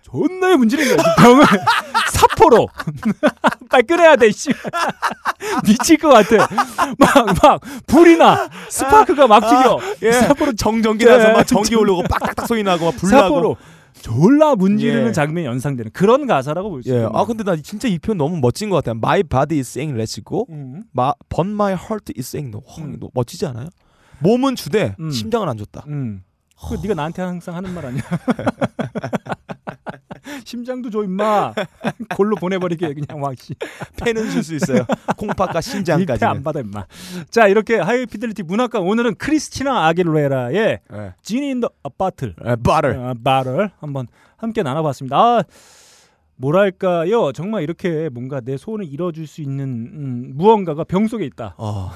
S1: 존나 문지르는 거야. 이 병을 사포로 빨리 끊어야 돼. 씨. 미칠 것 같아. 막막 불이 나 스파크가 막 튀겨.
S2: 예.
S1: 사포로
S2: 정전기 나서
S1: 예.
S2: 막 전기 오르고 빡딱딱 소리 나고 막 불나고
S1: 사포로 졸라 문지르는
S2: 예.
S1: 장면이 연상되는 그런 가사라고 볼수
S2: 예.
S1: 있어요.
S2: 아 근데 나 진짜 이 표현 너무 멋진 것 같아요. My body is saying let's go.
S1: 음.
S2: 마, but my heart is saying no. 와,
S1: 음.
S2: 멋지지 않아요? 몸은 주되
S1: 음.
S2: 심장은 안 줬다.
S1: 음. 그 네가 나한테 항상 하는 말 아니야? 심장도 줘 임마. 골로 보내버리게 그냥 막 씨.
S2: 폐는 줄수 있어요. 콩팥과
S1: 일패 안. 받아 임마. 자 이렇게 High Fidelity 문학관 오늘은 크리스티나 아길레라의
S2: 예.
S1: Genie in
S2: the Bottle.
S1: 아, Bottle 한번 함께 나눠봤습니다. 아, 뭐랄까요? 정말 이렇게 뭔가 내 소원을 이뤄줄 수 있는 음, 무언가가 병 속에 있다.
S2: 어,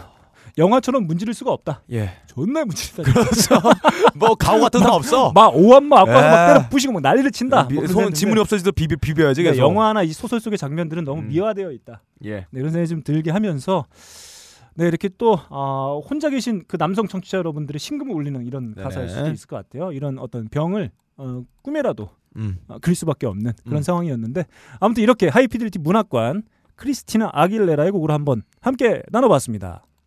S1: 영화처럼 문지를 수가 없다.
S2: 예.
S1: 존나 문지르다.
S2: 그렇죠. 뭐 가오 같은 사람 없어.
S1: 막 오한마 아빠가 막
S2: 에.
S1: 때려 부시고 막 난리를 친다.
S2: 미-
S1: 뭐
S2: 손 지문이 없어지도 비벼 비벼야지 계속.
S1: 영화나 이 소설 속의 장면들은 너무
S2: 음.
S1: 미화되어 있다.
S2: 예.
S1: 네, 이런 생각이 좀 들게 하면서 네 이렇게 또 아, 혼자 계신 그 남성 청취자 여러분들의 심금을 울리는 이런
S2: 네.
S1: 가사일 수도 있을 것 같아요. 이런 어떤 병을 어, 꿈에라도
S2: 음.
S1: 어, 그릴 수밖에 없는 그런
S2: 음.
S1: 상황이었는데 아무튼 이렇게 하이피델리티 문학관 크리스티나 아길레라의 곡으로 한번 함께 나눠봤습니다.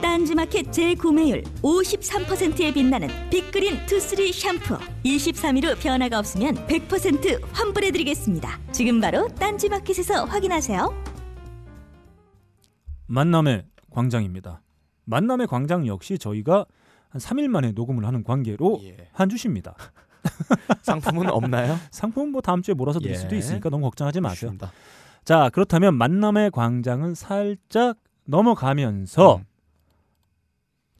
S3: 딴지마켓 재구매율 53%에 빛나는 빅그린 투쓰리 샴푸 23일 후 변화가 없으면 100% 환불해드리겠습니다 지금 바로 딴지마켓에서 확인하세요
S1: 만남의 광장입니다. 만남의 광장 역시 저희가 한 3일 만에 녹음을 하는 관계로
S2: 예.
S1: 한 주십니다.
S2: 상품은 없나요?
S1: 상품 뭐 다음 주에 몰아서 드릴
S2: 예.
S1: 수도 있으니까 너무 걱정하지 마세요.
S2: 좋습니다.
S1: 자 그렇다면 만남의 광장은 살짝 넘어가면서
S2: 음.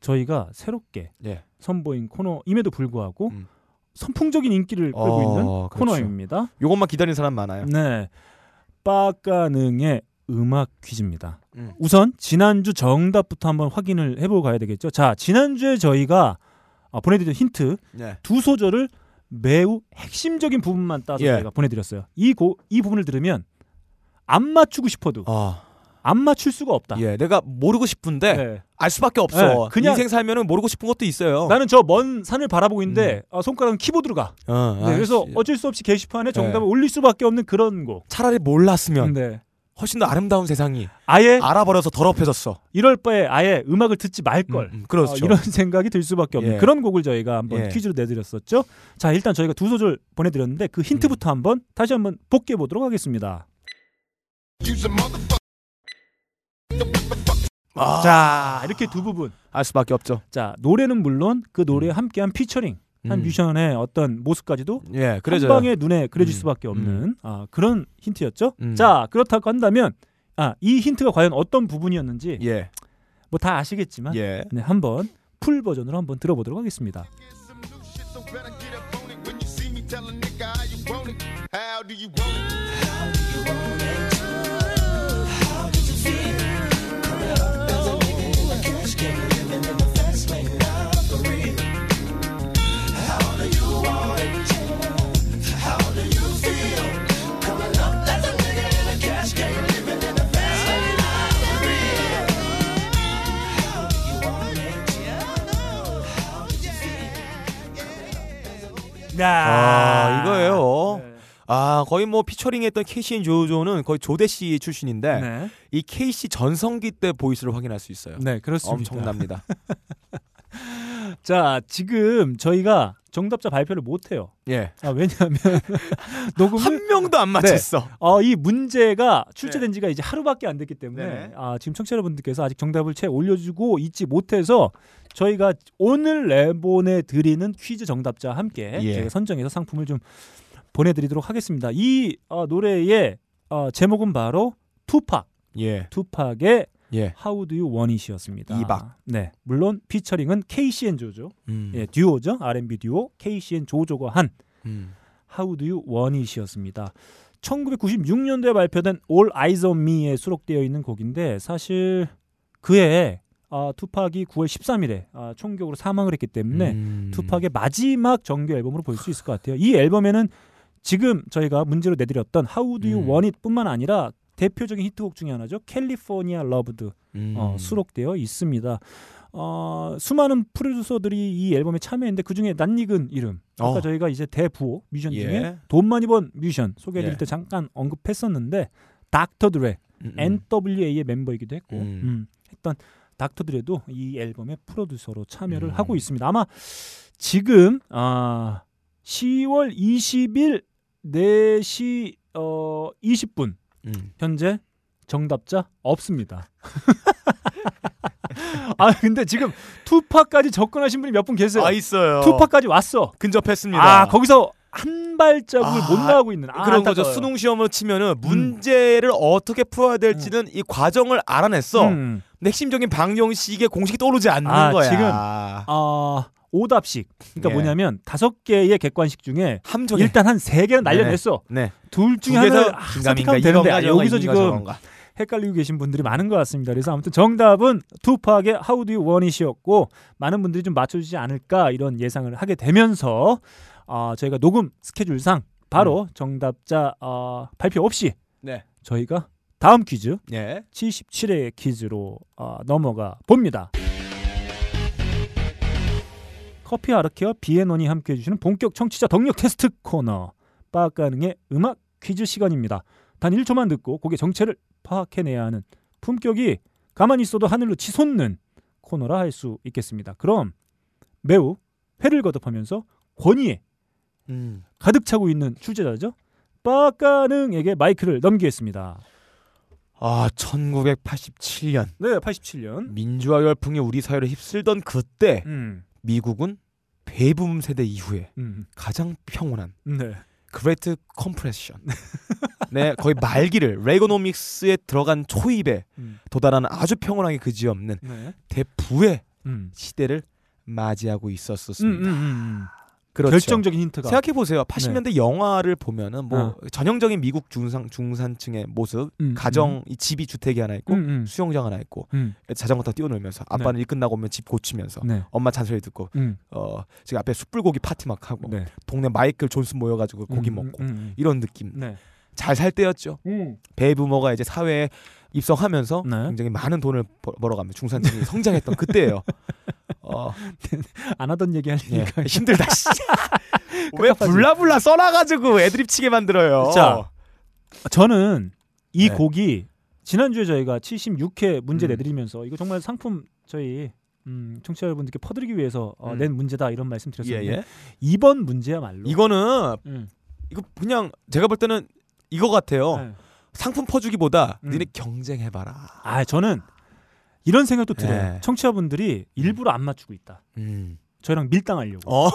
S1: 저희가 새롭게
S2: 예.
S1: 선보인 코너임에도 불구하고
S2: 음.
S1: 선풍적인 인기를 끌고
S2: 어,
S1: 있는
S2: 그렇죠.
S1: 코너입니다.
S2: 요것만 기다리는 사람 많아요.
S1: 네, 빠가능의 음악 퀴즈입니다.
S2: 음.
S1: 우선 지난주 정답부터 한번 확인을 해보고 가야 되겠죠. 자, 지난주에 저희가 아, 보내드린 힌트
S2: 예.
S1: 두 소절을 매우 핵심적인 부분만 따서
S2: 예.
S1: 저희가 보내드렸어요. 이, 고, 이 부분을 들으면 안 맞추고 싶어도
S2: 아,
S1: 안 맞출 수가 없다.
S2: 예. 내가 모르고 싶은데
S1: 네.
S2: 알 수밖에 없어.
S1: 네, 그냥-
S2: 인생 살면은 모르고 싶은 것도 있어요.
S1: 나는 저 먼 산을 바라보고 있는데 아, 손가락은 키보드로 가.
S2: 어,
S1: 네, 그래서. 어쩔 수 없이 게시판에 정답을
S2: 네.
S1: 올릴 수밖에 없는 그런 곡.
S2: 차라리 몰랐으면
S1: 네.
S2: 훨씬 더 아름다운 세상이
S1: 아예
S2: 알아버려서 더럽혀졌어.
S1: 이럴 바에 아예 음악을 듣지 말 걸.
S2: 음, 음, 그렇죠.
S1: 어, 이런 생각이 들 수밖에 없는
S2: 예.
S1: 그런 곡을 저희가 한번
S2: 예.
S1: 퀴즈로 내드렸었죠. 자 일단 저희가 두 소절 보내드렸는데 그 힌트부터 한번 다시 한번 복귀해 보도록 하겠습니다.
S2: 아,
S1: 자 이렇게 두 부분.
S2: 알 수밖에 없죠.
S1: 자 노래는 물론 그 노래에 함께한 피처링 한
S2: 음.
S1: 뮤지션의 어떤 모습까지도
S2: 예,
S1: 한
S2: 그래죠.
S1: 방에 눈에 그려질
S2: 음.
S1: 수밖에 없는 아, 그런 힌트였죠.
S2: 음.
S1: 자 그렇다고 한다면 아, 이 힌트가 과연 어떤 부분이었는지
S2: 예,
S1: 뭐 다 아시겠지만
S2: 예.
S1: 네, 한번 풀 버전으로 한번 들어보도록 하겠습니다.
S2: 아, 이거예요.
S1: 네.
S2: 아 거의 뭐 피처링했던 K-Ci & JoJo는 거의 Jodeci 출신인데
S1: 네.
S2: 이 K-Ci 전성기 때 보이스를 확인할 수 있어요.
S1: 네, 그렇습니다.
S2: 엄청납니다.
S1: 자, 지금 저희가 정답자 발표를 못 해요.
S2: 예.
S1: 아, 왜냐하면 녹음을
S2: 한 명도 안 맞췄어.
S1: 어, 이 문제가 출제된 지가 이제 하루밖에 안 됐기 때문에
S2: 네.
S1: 아, 지금 청취자 여러분들께서 아직 정답을 채 올려주고 있지 못해서 저희가 오늘 내보내 드리는 퀴즈 정답자 함께
S2: 예.
S1: 선정해서 상품을 좀 보내드리도록 하겠습니다. 이 어, 노래의 어, 제목은 바로 투팍,
S2: 예.
S1: 투팍의
S2: 예.
S1: How Do You Want It이었습니다.
S2: 이박.
S1: 네, 물론 피처링은 KCN 조조,
S2: 음.
S1: 예, 듀오죠, R&B 듀오 KCN 조조가 한
S2: 음.
S1: How Do You Want It이었습니다. 1996년도에 발표된 All Eyes on Me에 수록되어 있는 곡인데 사실 그해 아, 투팍이 9월 13일에 아, 총격으로 사망을 했기 때문에
S2: 음.
S1: 투팍의 마지막 정규 앨범으로 볼 수 있을 것 같아요. 이 앨범에는 지금 저희가 문제로 내드렸던 How Do You
S2: 음.
S1: Want It뿐만 아니라 대표적인 히트곡 중에 하나죠. California Love도
S2: 음.
S1: 어, 수록되어 있습니다. 어, 수많은 프로듀서들이 이 앨범에 참여했는데 그 중에 낯익은 이름. 아까
S2: 어.
S1: 저희가 이제 대부호 뮤지션
S2: 예.
S1: 중에 돈 많이 번 뮤지션 소개해드릴
S2: 예.
S1: 때 잠깐 언급했었는데 닥터 드레
S2: 음, 음.
S1: NWA의 멤버이기도 했고
S2: 음.
S1: 음, 했던 닥터 드레도 이 앨범의 프로듀서로 참여를
S2: 음.
S1: 하고 있습니다. 아마 지금 아 10월 20일 4시 어 20분
S2: 음.
S1: 현재 정답자 없습니다. 아 근데 지금 투파까지 접근하신 분이 몇 분 계세요.
S2: 아 있어요.
S1: 투파까지 왔어.
S2: 근접했습니다.
S1: 아 거기서 한 발자국을
S2: 아,
S1: 못 나가고 있는. 아,
S2: 그런 거죠. 수능 시험을 치면은 문제를 어떻게 풀어야 될지는 이 과정을 알아냈어.
S1: 음.
S2: 근데 핵심적인 방정식의 공식이 떠오르지 않는
S1: 아,
S2: 거야.
S1: 지금 아 오답식. 그러니까
S2: 예.
S1: 뭐냐면 다섯 개의 객관식 중에
S2: 함정에
S1: 일단 한 세 개는 날려냈어.
S2: 네. 둘두
S1: 중에 하나를 아, 선택하면 되는데 아, 여기서 지금 헷갈리고 계신 분들이 많은 것 같습니다. 그래서 아무튼 정답은 투팍의 How Do You Want It이었고 많은 분들이 좀 맞춰주지 않을까 이런 예상을 하게 되면서 어, 저희가 녹음 스케줄상 바로 정답자 어, 발표 없이
S2: 네.
S1: 저희가 다음 퀴즈
S2: 예.
S1: 77회 퀴즈로 어, 넘어가 봅니다. 커피 아르케와 비앤원이 함께해 주시는 본격 청취자 덕력 테스트 코너 빠가능의 음악 퀴즈 시간입니다. 단 1초만 듣고 곡의 정체를 파악해내야 하는 품격이 가만히 있어도 하늘로 치솟는 코너라 할 수 있겠습니다. 그럼 매우 회를 거듭하면서 권위에
S2: 음.
S1: 가득 차고 있는 출제자죠. 빠가능에게 마이크를 넘기겠습니다.
S2: 아, 1987년
S1: 네, 87년.
S2: 민주화 열풍이 우리 사회를 휩쓸던 그때
S1: 음,
S2: 미국은 베이비붐 세대 이후에
S1: 음,
S2: 가장 평온한
S1: 네.
S2: Great Compression. 네, 거의 말기를 레이거노믹스에 들어간 초입에
S1: 음,
S2: 도달하는 아주 평온하게 그지없는
S1: 네.
S2: 대부의
S1: 음.
S2: 시대를 맞이하고
S1: 음,
S2: 있었습니다.
S1: 음, 음, 음.
S2: 그렇죠.
S1: 결정적인 힌트가
S2: 생각해 보세요. 80년대 영화를 보면은 뭐
S1: 어.
S2: 전형적인 미국 중상 중산층의 모습,
S1: 음,
S2: 가정 이 집이 주택이 하나 있고
S1: 음, 음,
S2: 수영장 하나 있고
S1: 음,
S2: 자전거 타고 뛰어놀면서 아빠는 일 끝나고 오면 집 고치면서
S1: 네.
S2: 엄마 잔소리 듣고
S1: 음,
S2: 어 지금 앞에 숯불고기 파티 막 하고
S1: 네.
S2: 동네 마이클 존슨 모여가지고 고기
S1: 음,
S2: 먹고
S1: 음, 음,
S2: 이런 느낌
S1: 네.
S2: 잘살 때였죠.
S1: 음.
S2: 베이부머가 이제 사회에 입성하면서
S1: 네.
S2: 굉장히 많은 돈을 벌- 벌어가며 중산층이 성장했던 그때예요. 어,
S1: 안 하던 얘기
S2: 예.
S1: 하니까
S2: 힘들다. 씨. 왜. 불라불라 써놔가지고 애드립 치게 만들어요.
S1: 자, 저는 이
S2: 네.
S1: 곡이 지난주에 저희가 76회 문제
S2: 음.
S1: 내드리면서 이거 정말 상품 저희 음, 청취자 여러분들께 퍼드리기 위해서 어,
S2: 음.
S1: 낸 문제다 이런 말씀
S2: 예,
S1: 드렸었는데
S2: 예.
S1: 이번 문제야말로
S2: 이거는
S1: 음.
S2: 이거 그냥 제가 볼 때는 이거 같아요.
S1: 네.
S2: 상품 퍼주기보다
S1: 음.
S2: 니네 경쟁해봐라.
S1: 아 저는 이런 생각도 들어요.
S2: 네.
S1: 청취자분들이 일부러 안 맞추고 있다.
S2: 음.
S1: 저희랑 밀당하려고.
S2: 어.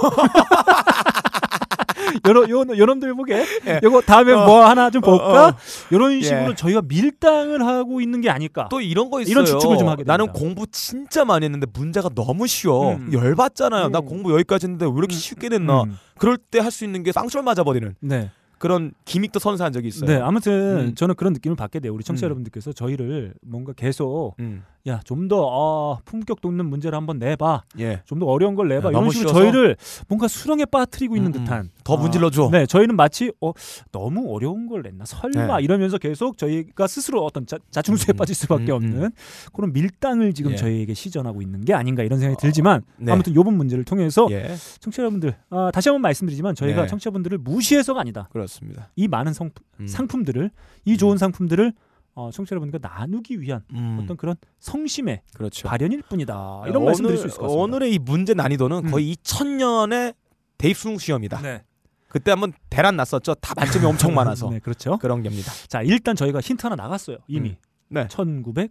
S1: 여러 요 여러분들 보게
S2: 예.
S1: 요거 다음에
S2: 어.
S1: 뭐 하나 좀 볼까?
S2: 어, 어.
S1: 이런 식으로
S2: 예.
S1: 저희가 밀당을 하고 있는 게 아닐까?
S2: 또 이런 거 있어요.
S1: 이런 추측을 좀 하게
S2: 나는
S1: 됩니다.
S2: 공부 진짜 많이 했는데 문제가 너무 쉬워.
S1: 음.
S2: 열받잖아요. 나
S1: 음.
S2: 공부 여기까지 했는데 왜 이렇게
S1: 음.
S2: 쉽게 됐나.
S1: 음.
S2: 그럴 때 할 수 있는 게 쌍술 맞아버리는
S1: 네.
S2: 그런 기믹도 선사한 적이 있어요.
S1: 네, 아무튼
S2: 음.
S1: 저는 그런 느낌을 받게 돼요. 우리 청취자
S2: 음.
S1: 여러분들께서 저희를 뭔가 계속
S2: 음.
S1: 야 좀더 어, 품격 돋는 문제를 한번 내봐.
S2: 예.
S1: 좀 더 어려운 걸 내봐.
S2: 야,
S1: 이런
S2: 너무
S1: 식으로
S2: 쉬워서?
S1: 저희를 뭔가 수렁에 빠뜨리고 있는
S2: 음, 음.
S1: 듯한
S2: 더
S1: 아,
S2: 문질러 줘.
S1: 네, 저희는 마치 어, 너무 어려운 걸 냈나 설마
S2: 네.
S1: 이러면서 계속 저희가 스스로 어떤 자, 자충수에
S2: 음,
S1: 빠질 수밖에
S2: 음,
S1: 없는 그런 밀당을 지금
S2: 예.
S1: 저희에게 시전하고 있는 게 아닌가 이런 생각이 들지만
S2: 네.
S1: 아무튼 요번 문제를 통해서
S2: 예.
S1: 청취자 여러분들 아, 다시 한번 말씀드리지만 저희가
S2: 네.
S1: 청취자분들을 무시해서가 아니다.
S2: 그렇습니다.
S1: 이 많은 성,
S2: 음.
S1: 상품들을 이 좋은 상품들을 어, 청취자 여러분들과 나누기 위한
S2: 음,
S1: 어떤 그런 성심의
S2: 그렇죠.
S1: 발현일 뿐이다. 이런 말씀 드릴 수 있을 것 같습니다.
S2: 오늘의 이 문제 난이도는
S1: 음.
S2: 거의 2000년의 대입 수능 시험이다.
S1: 네.
S2: 그때 한번 대란 났었죠. 다 만점이 엄청 많아서
S1: 네, 그렇죠.
S2: 그런 겁니다.
S1: 자, 일단 저희가 힌트 하나 나갔어요. 이미.
S2: 음. 네.
S1: 1987년.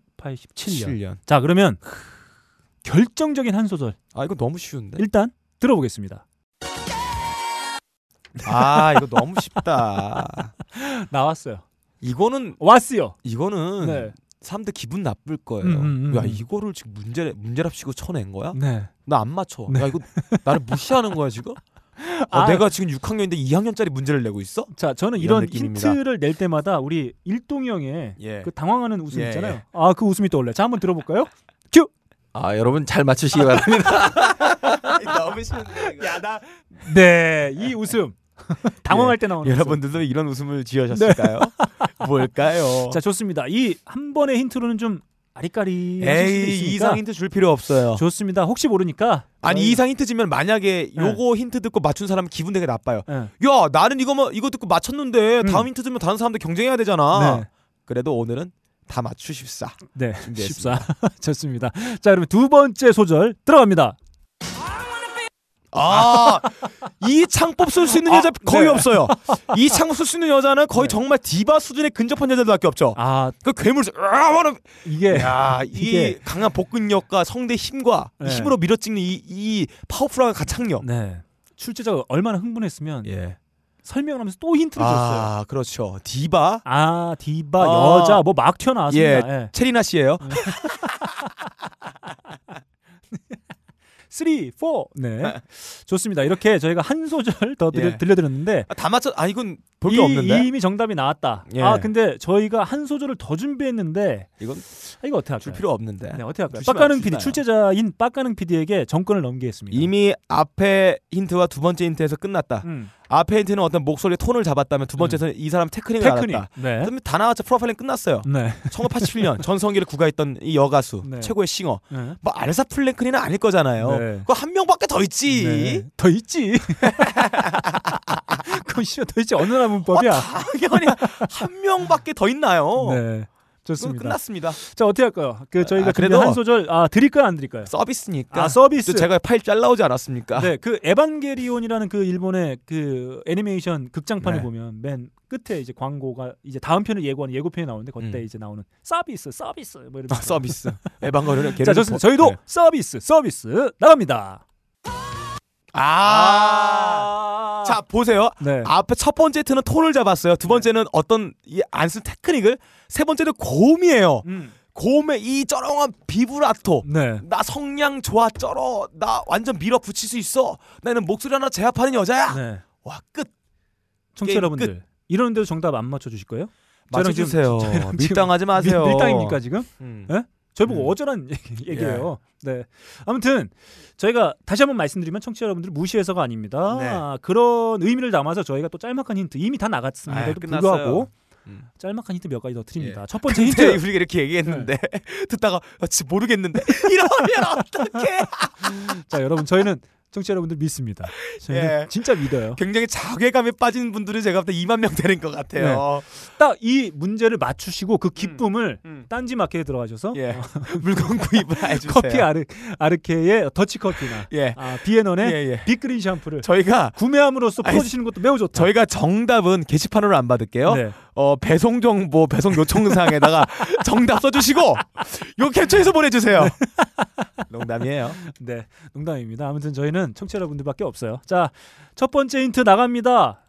S2: 7년.
S1: 자, 그러면 결정적인 한 소절
S2: 아 이거 너무 쉬운데.
S1: 일단 들어보겠습니다.
S2: 아 이거 너무 쉽다.
S1: 나왔어요.
S2: 이거는
S1: 왔어요.
S2: 이거는
S1: 네.
S2: 사람들 기분 나쁠 거예요.
S1: 음, 음, 음.
S2: 야 이거를 지금 문제 문제랍시고 쳐낸 거야?
S1: 네.
S2: 나 안 맞춰.
S1: 네.
S2: 야 이거 나를 무시하는 거야 지금? 어,
S1: 아.
S2: 내가 지금 6학년인데 2학년짜리 문제를 내고 있어?
S1: 자, 저는
S2: 이런
S1: 이런. 힌트를 낼 때마다 우리 일동이 형의
S2: 예.
S1: 그 당황하는 웃음
S2: 예,
S1: 있잖아요.
S2: 예.
S1: 아, 그 웃음이 떠올라요. 자, 한번 들어볼까요?
S2: 아 여러분 잘 맞추시기 바랍니다. 너무 쉬운데.
S1: 야, 나 네, 이 웃음. 당황할 때 나오는 웃음.
S2: 예. 여러분들도 이런 웃음을 지으셨을까요? 뭘까요?
S1: 자, 좋습니다. 이 한 번의 힌트로는 좀 아리까리
S2: 에이 이상 힌트 줄 필요 없어요.
S1: 좋습니다. 혹시 모르니까
S2: 아니
S1: 저희-
S2: 이상 힌트 주면 만약에
S1: 네.
S2: 요거 힌트 듣고 맞춘 사람은 기분 되게 나빠요.
S1: 네.
S2: 야 나는 이거 뭐 이거 듣고 맞췄는데
S1: 음.
S2: 다음 힌트 주면 다른 사람들 경쟁해야 되잖아.
S1: 네.
S2: 그래도 오늘은 다 맞추십사.
S1: 네,
S2: 준비했습니다.
S1: 14. 좋습니다. 자, 그러면 두 번째 소절 들어갑니다.
S2: 아, 이 창법 쓸 수 있는 여자 거의
S1: 네.
S2: 없어요. 이 창법 쓸 수 있는 여자는 거의 정말 디바 수준에 근접한 여자들밖에 없죠.
S1: 아,
S2: 그 괴물, 아, 뭐라-
S1: 이게
S2: 야, 이
S1: 이게-
S2: 강한 복근력과 성대 힘과 이
S1: 네.
S2: 힘으로 밀어찍는 이, 이 파워풀한 가창력.
S1: 네. 출제자가 얼마나 흥분했으면
S2: 예.
S1: 설명을 하면서 또 힌트를 줬어요.
S2: 아, 그렇죠. 디바
S1: 아, 디바
S2: 아.
S1: 여자 뭐 막 튀어나왔습니다. 예.
S2: 체리나 씨예요.
S1: 3, 4. 네. 좋습니다. 이렇게 저희가 한 소절 더 들려,
S2: 예.
S1: 들려드렸는데
S2: 아, 다 맞췄. 아, 이건 볼
S1: 이,
S2: 게 없는데.
S1: 이미 정답이 나왔다.
S2: 예.
S1: 아, 근데 저희가 한 소절을 더 준비했는데
S2: 이건
S1: 아, 이거 어떻게 할까요?
S2: 줄 필요 없는데.
S1: 네, 어떻게 할까요?
S2: 안
S1: PD? 출제자인 빡가능 PD에게 전권을 넘기겠습니다.
S2: 이미 앞에 힌트와 두 번째 힌트에서 끝났다.
S1: 음.
S2: 앞에 힌트는 어떤 목소리의 톤을 잡았다면 두 번째는 이 사람 테크닉을
S1: 테크닉.
S2: 알았다.
S1: 네.
S2: 그러면 다 나왔죠. 프로파일링 끝났어요.
S1: 네.
S2: 1987년 전성기를 구가했던 이 여가수
S1: 네.
S2: 최고의 싱어.
S1: 네.
S2: 뭐 아레사 프랭클린은 아닐 거잖아요.
S1: 네.
S2: 그거 한 명밖에 더 있지.
S1: 네. 더 있지. 그건 씨발 더 있지. 어느 나라 문법이야.
S2: 당연히 한 명밖에 더 있나요?
S1: 네. 좋습니다.
S2: 끝났습니다.
S1: 자 어떻게 할까요? 그 저희가
S2: 아, 그래도-
S1: 한 소절 아 드릴까요 안 드릴까요?
S2: 서비스니까.
S1: 아 서비스.
S2: 또 제가 파일 잘라오지 않았습니까?
S1: 네, 그 에반게리온이라는 그 일본의 그 애니메이션 극장판을
S2: 네.
S1: 보면 맨 끝에 이제 광고가 이제 다음 편을 예고하는 예고편이 나오는데 그때
S2: 음.
S1: 이제 나오는 서비스, 서비스 뭐 이런.
S2: 아, 서비스. 에반거리는
S1: 자, 좋습니다. 저희도 서비스, 서비스 나갑니다.
S2: 아. 자 보세요.
S1: 네.
S2: 앞에 첫 번째 힌트는 톤을 잡았어요. 두 번째는 어떤 안 쓴 테크닉을. 세 번째는 고음이에요.
S1: 음.
S2: 고음의 이 쩌렁한 비브라토.
S1: 네.
S2: 나 성량 좋아 쩔어. 나 완전 밀어붙일 수 있어. 나는 목소리 하나 제압하는 여자야.
S1: 네.
S2: 와 끝.
S1: 청취자 여러분들 이러는데도 정답 안 맞춰 주실 거예요?
S2: 맞춰 주세요.
S1: 저희랑 지금
S2: 밀당하지 마세요.
S1: 밀, 밀당입니까 지금?
S2: 음.
S1: 예? 저희 보고
S2: 음.
S1: 어쩌란 얘기- 얘기예요. 네. 아무튼 저희가 다시 한번 말씀드리면 청취자 여러분들 무시해서가 아닙니다.
S2: 네.
S1: 아, 그런 의미를 담아서 저희가 또 짤막한 힌트 이미 다 나갔습니다도
S2: 끝났어요.
S1: 불구하고
S2: 음.
S1: 짤막한 힌트 몇 가지 더 드립니다.
S2: 예.
S1: 첫 번째 힌트.
S2: 우리가 이렇게 얘기했는데 듣다가 아, 진짜 모르겠는데 이러면 어떡해?
S1: 자, 여러분 저희는 청취자 여러분들 믿습니다.
S2: 예.
S1: 진짜 믿어요.
S2: 굉장히 자괴감에 빠진 분들은 제가 볼때 2만 명 되는 것 같아요.
S1: 딱이 문제를 맞추시고 그 기쁨을
S2: 음.
S1: 딴지 마켓에 들어가셔서
S2: 예. 물건 구입을 해주세요.
S1: 커피 아르 아르케의 더치 커피나
S2: 예.
S1: 아, 비에넌의
S2: 예, 예.
S1: 빅그린 샴푸를
S2: 저희가
S1: 구매함으로써 풀어주시는 것도 매우 좋다.
S2: 저희가 정답은 게시판으로 안 받을게요.
S1: 네.
S2: 어, 배송 정보, 배송 요청사항에다가 정답 써주시고 요 캡처해서 보내주세요. 농담이에요.
S1: 네, 농담입니다. 아무튼 저희는 청취자 여러분들밖에 없어요. 자, 첫 번째 힌트 나갑니다.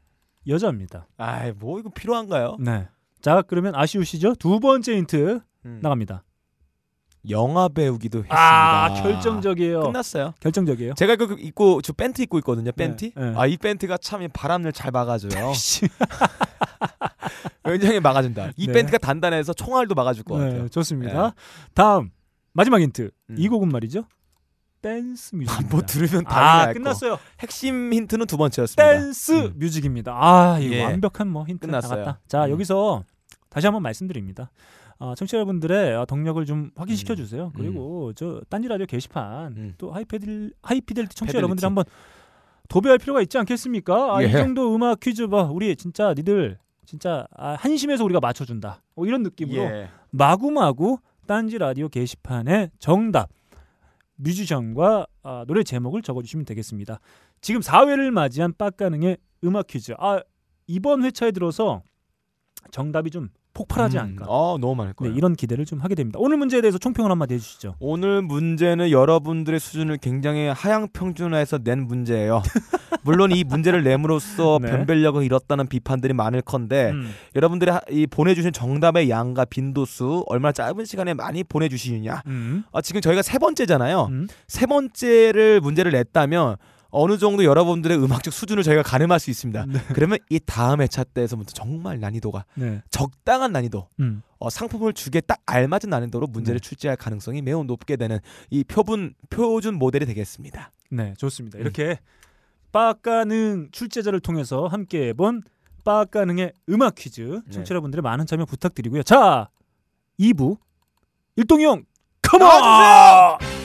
S1: 여자입니다.
S2: 아이 뭐 이거 필요한가요?
S1: 네. 자, 그러면 아쉬우시죠? 두 번째 힌트
S2: 음.
S1: 나갑니다.
S2: 영화 배우기도 했습니다.
S1: 아, 결정적이에요.
S2: 끝났어요.
S1: 결정적이에요.
S2: 제가 이거 입고 저 팬티 입고 있거든요. 팬티.
S1: 네, 네.
S2: 아이 팬티가 참 바람을 잘 막아줘요.
S1: 씨.
S2: 굉장히 막아준다. 이
S1: 네.
S2: 팬티가 단단해서 총알도 막아줄 것 같아요.
S1: 네, 좋습니다. 다음 마지막 힌트.
S2: 음.
S1: 이 곡은 말이죠. 댄스 뮤직입니다.
S2: 뭐 들으면
S1: 아,
S2: 당연히 알 거.
S1: 끝났어요.
S2: 핵심 힌트는 두 번째였습니다.
S1: 댄스
S2: 음.
S1: 뮤직입니다. 아, 이거
S2: 예.
S1: 완벽한 뭐 힌트
S2: 끝났어요.
S1: 나갔다. 자,
S2: 음.
S1: 여기서 다시 한번 말씀드립니다. 아, 청취자 여러분들의 어, 동력을 좀 확인시켜 주세요. 그리고 저 딴지 라디오 게시판
S2: 음.
S1: 또 하이피델 하이피델리티 청취자. 여러분들 한번 도배할 필요가 있지 않겠습니까? 아, 이
S2: 예.
S1: 정도 음악 퀴즈 봐. 우리 진짜 니들 진짜 아, 한심해서 우리가 맞춰 준다. 뭐 이런 느낌으로
S2: 예.
S1: 마구마구 딴지 라디오 게시판에 정답 뮤지션과 아, 노래 제목을 적어주시면 되겠습니다. 지금 4회를 맞이한 빡가능의 음악 퀴즈. 아 이번 회차에 들어서 정답이 좀 폭발하지
S2: 음.
S1: 않을까.
S2: 어, 너무 많을
S1: 네,
S2: 거예요.
S1: 이런 기대를 좀 하게 됩니다. 오늘 문제에 대해서 총평을 한마디 해주시죠.
S2: 오늘 문제는 여러분들의 수준을 굉장히 하향 평준화해서 낸 문제예요. 물론 이 문제를 내므로써
S1: 네.
S2: 변별력을 잃었다는 비판들이 많을컨데
S1: 음.
S2: 여러분들이 하- 이 보내주신 정답의 양과 빈도수 얼마나 짧은 시간에 많이 보내주시느냐.
S1: 음.
S2: 아, 지금 저희가 세 번째잖아요.
S1: 음.
S2: 세 번째를 문제를 냈다면 어느 정도 여러분들의 음악적 수준을 저희가 가늠할 수 있습니다. 그러면 이 다음 회차 때에서부터 정말 난이도가
S1: 네.
S2: 적당한 난이도,
S1: 음.
S2: 어, 상품을 주기에 딱 알맞은 난이도로 문제를
S1: 네.
S2: 출제할 가능성이 매우 높게 되는 이 표분 표준 모델이 되겠습니다.
S1: 네, 좋습니다.
S2: 음.
S1: 이렇게 빡가능 출제자를 통해서 함께 해본 빡가능의 음악 퀴즈
S2: 네.
S1: 청취자 여러분들의 많은 참여 부탁드리고요. 자, 2부 일동형 컴온!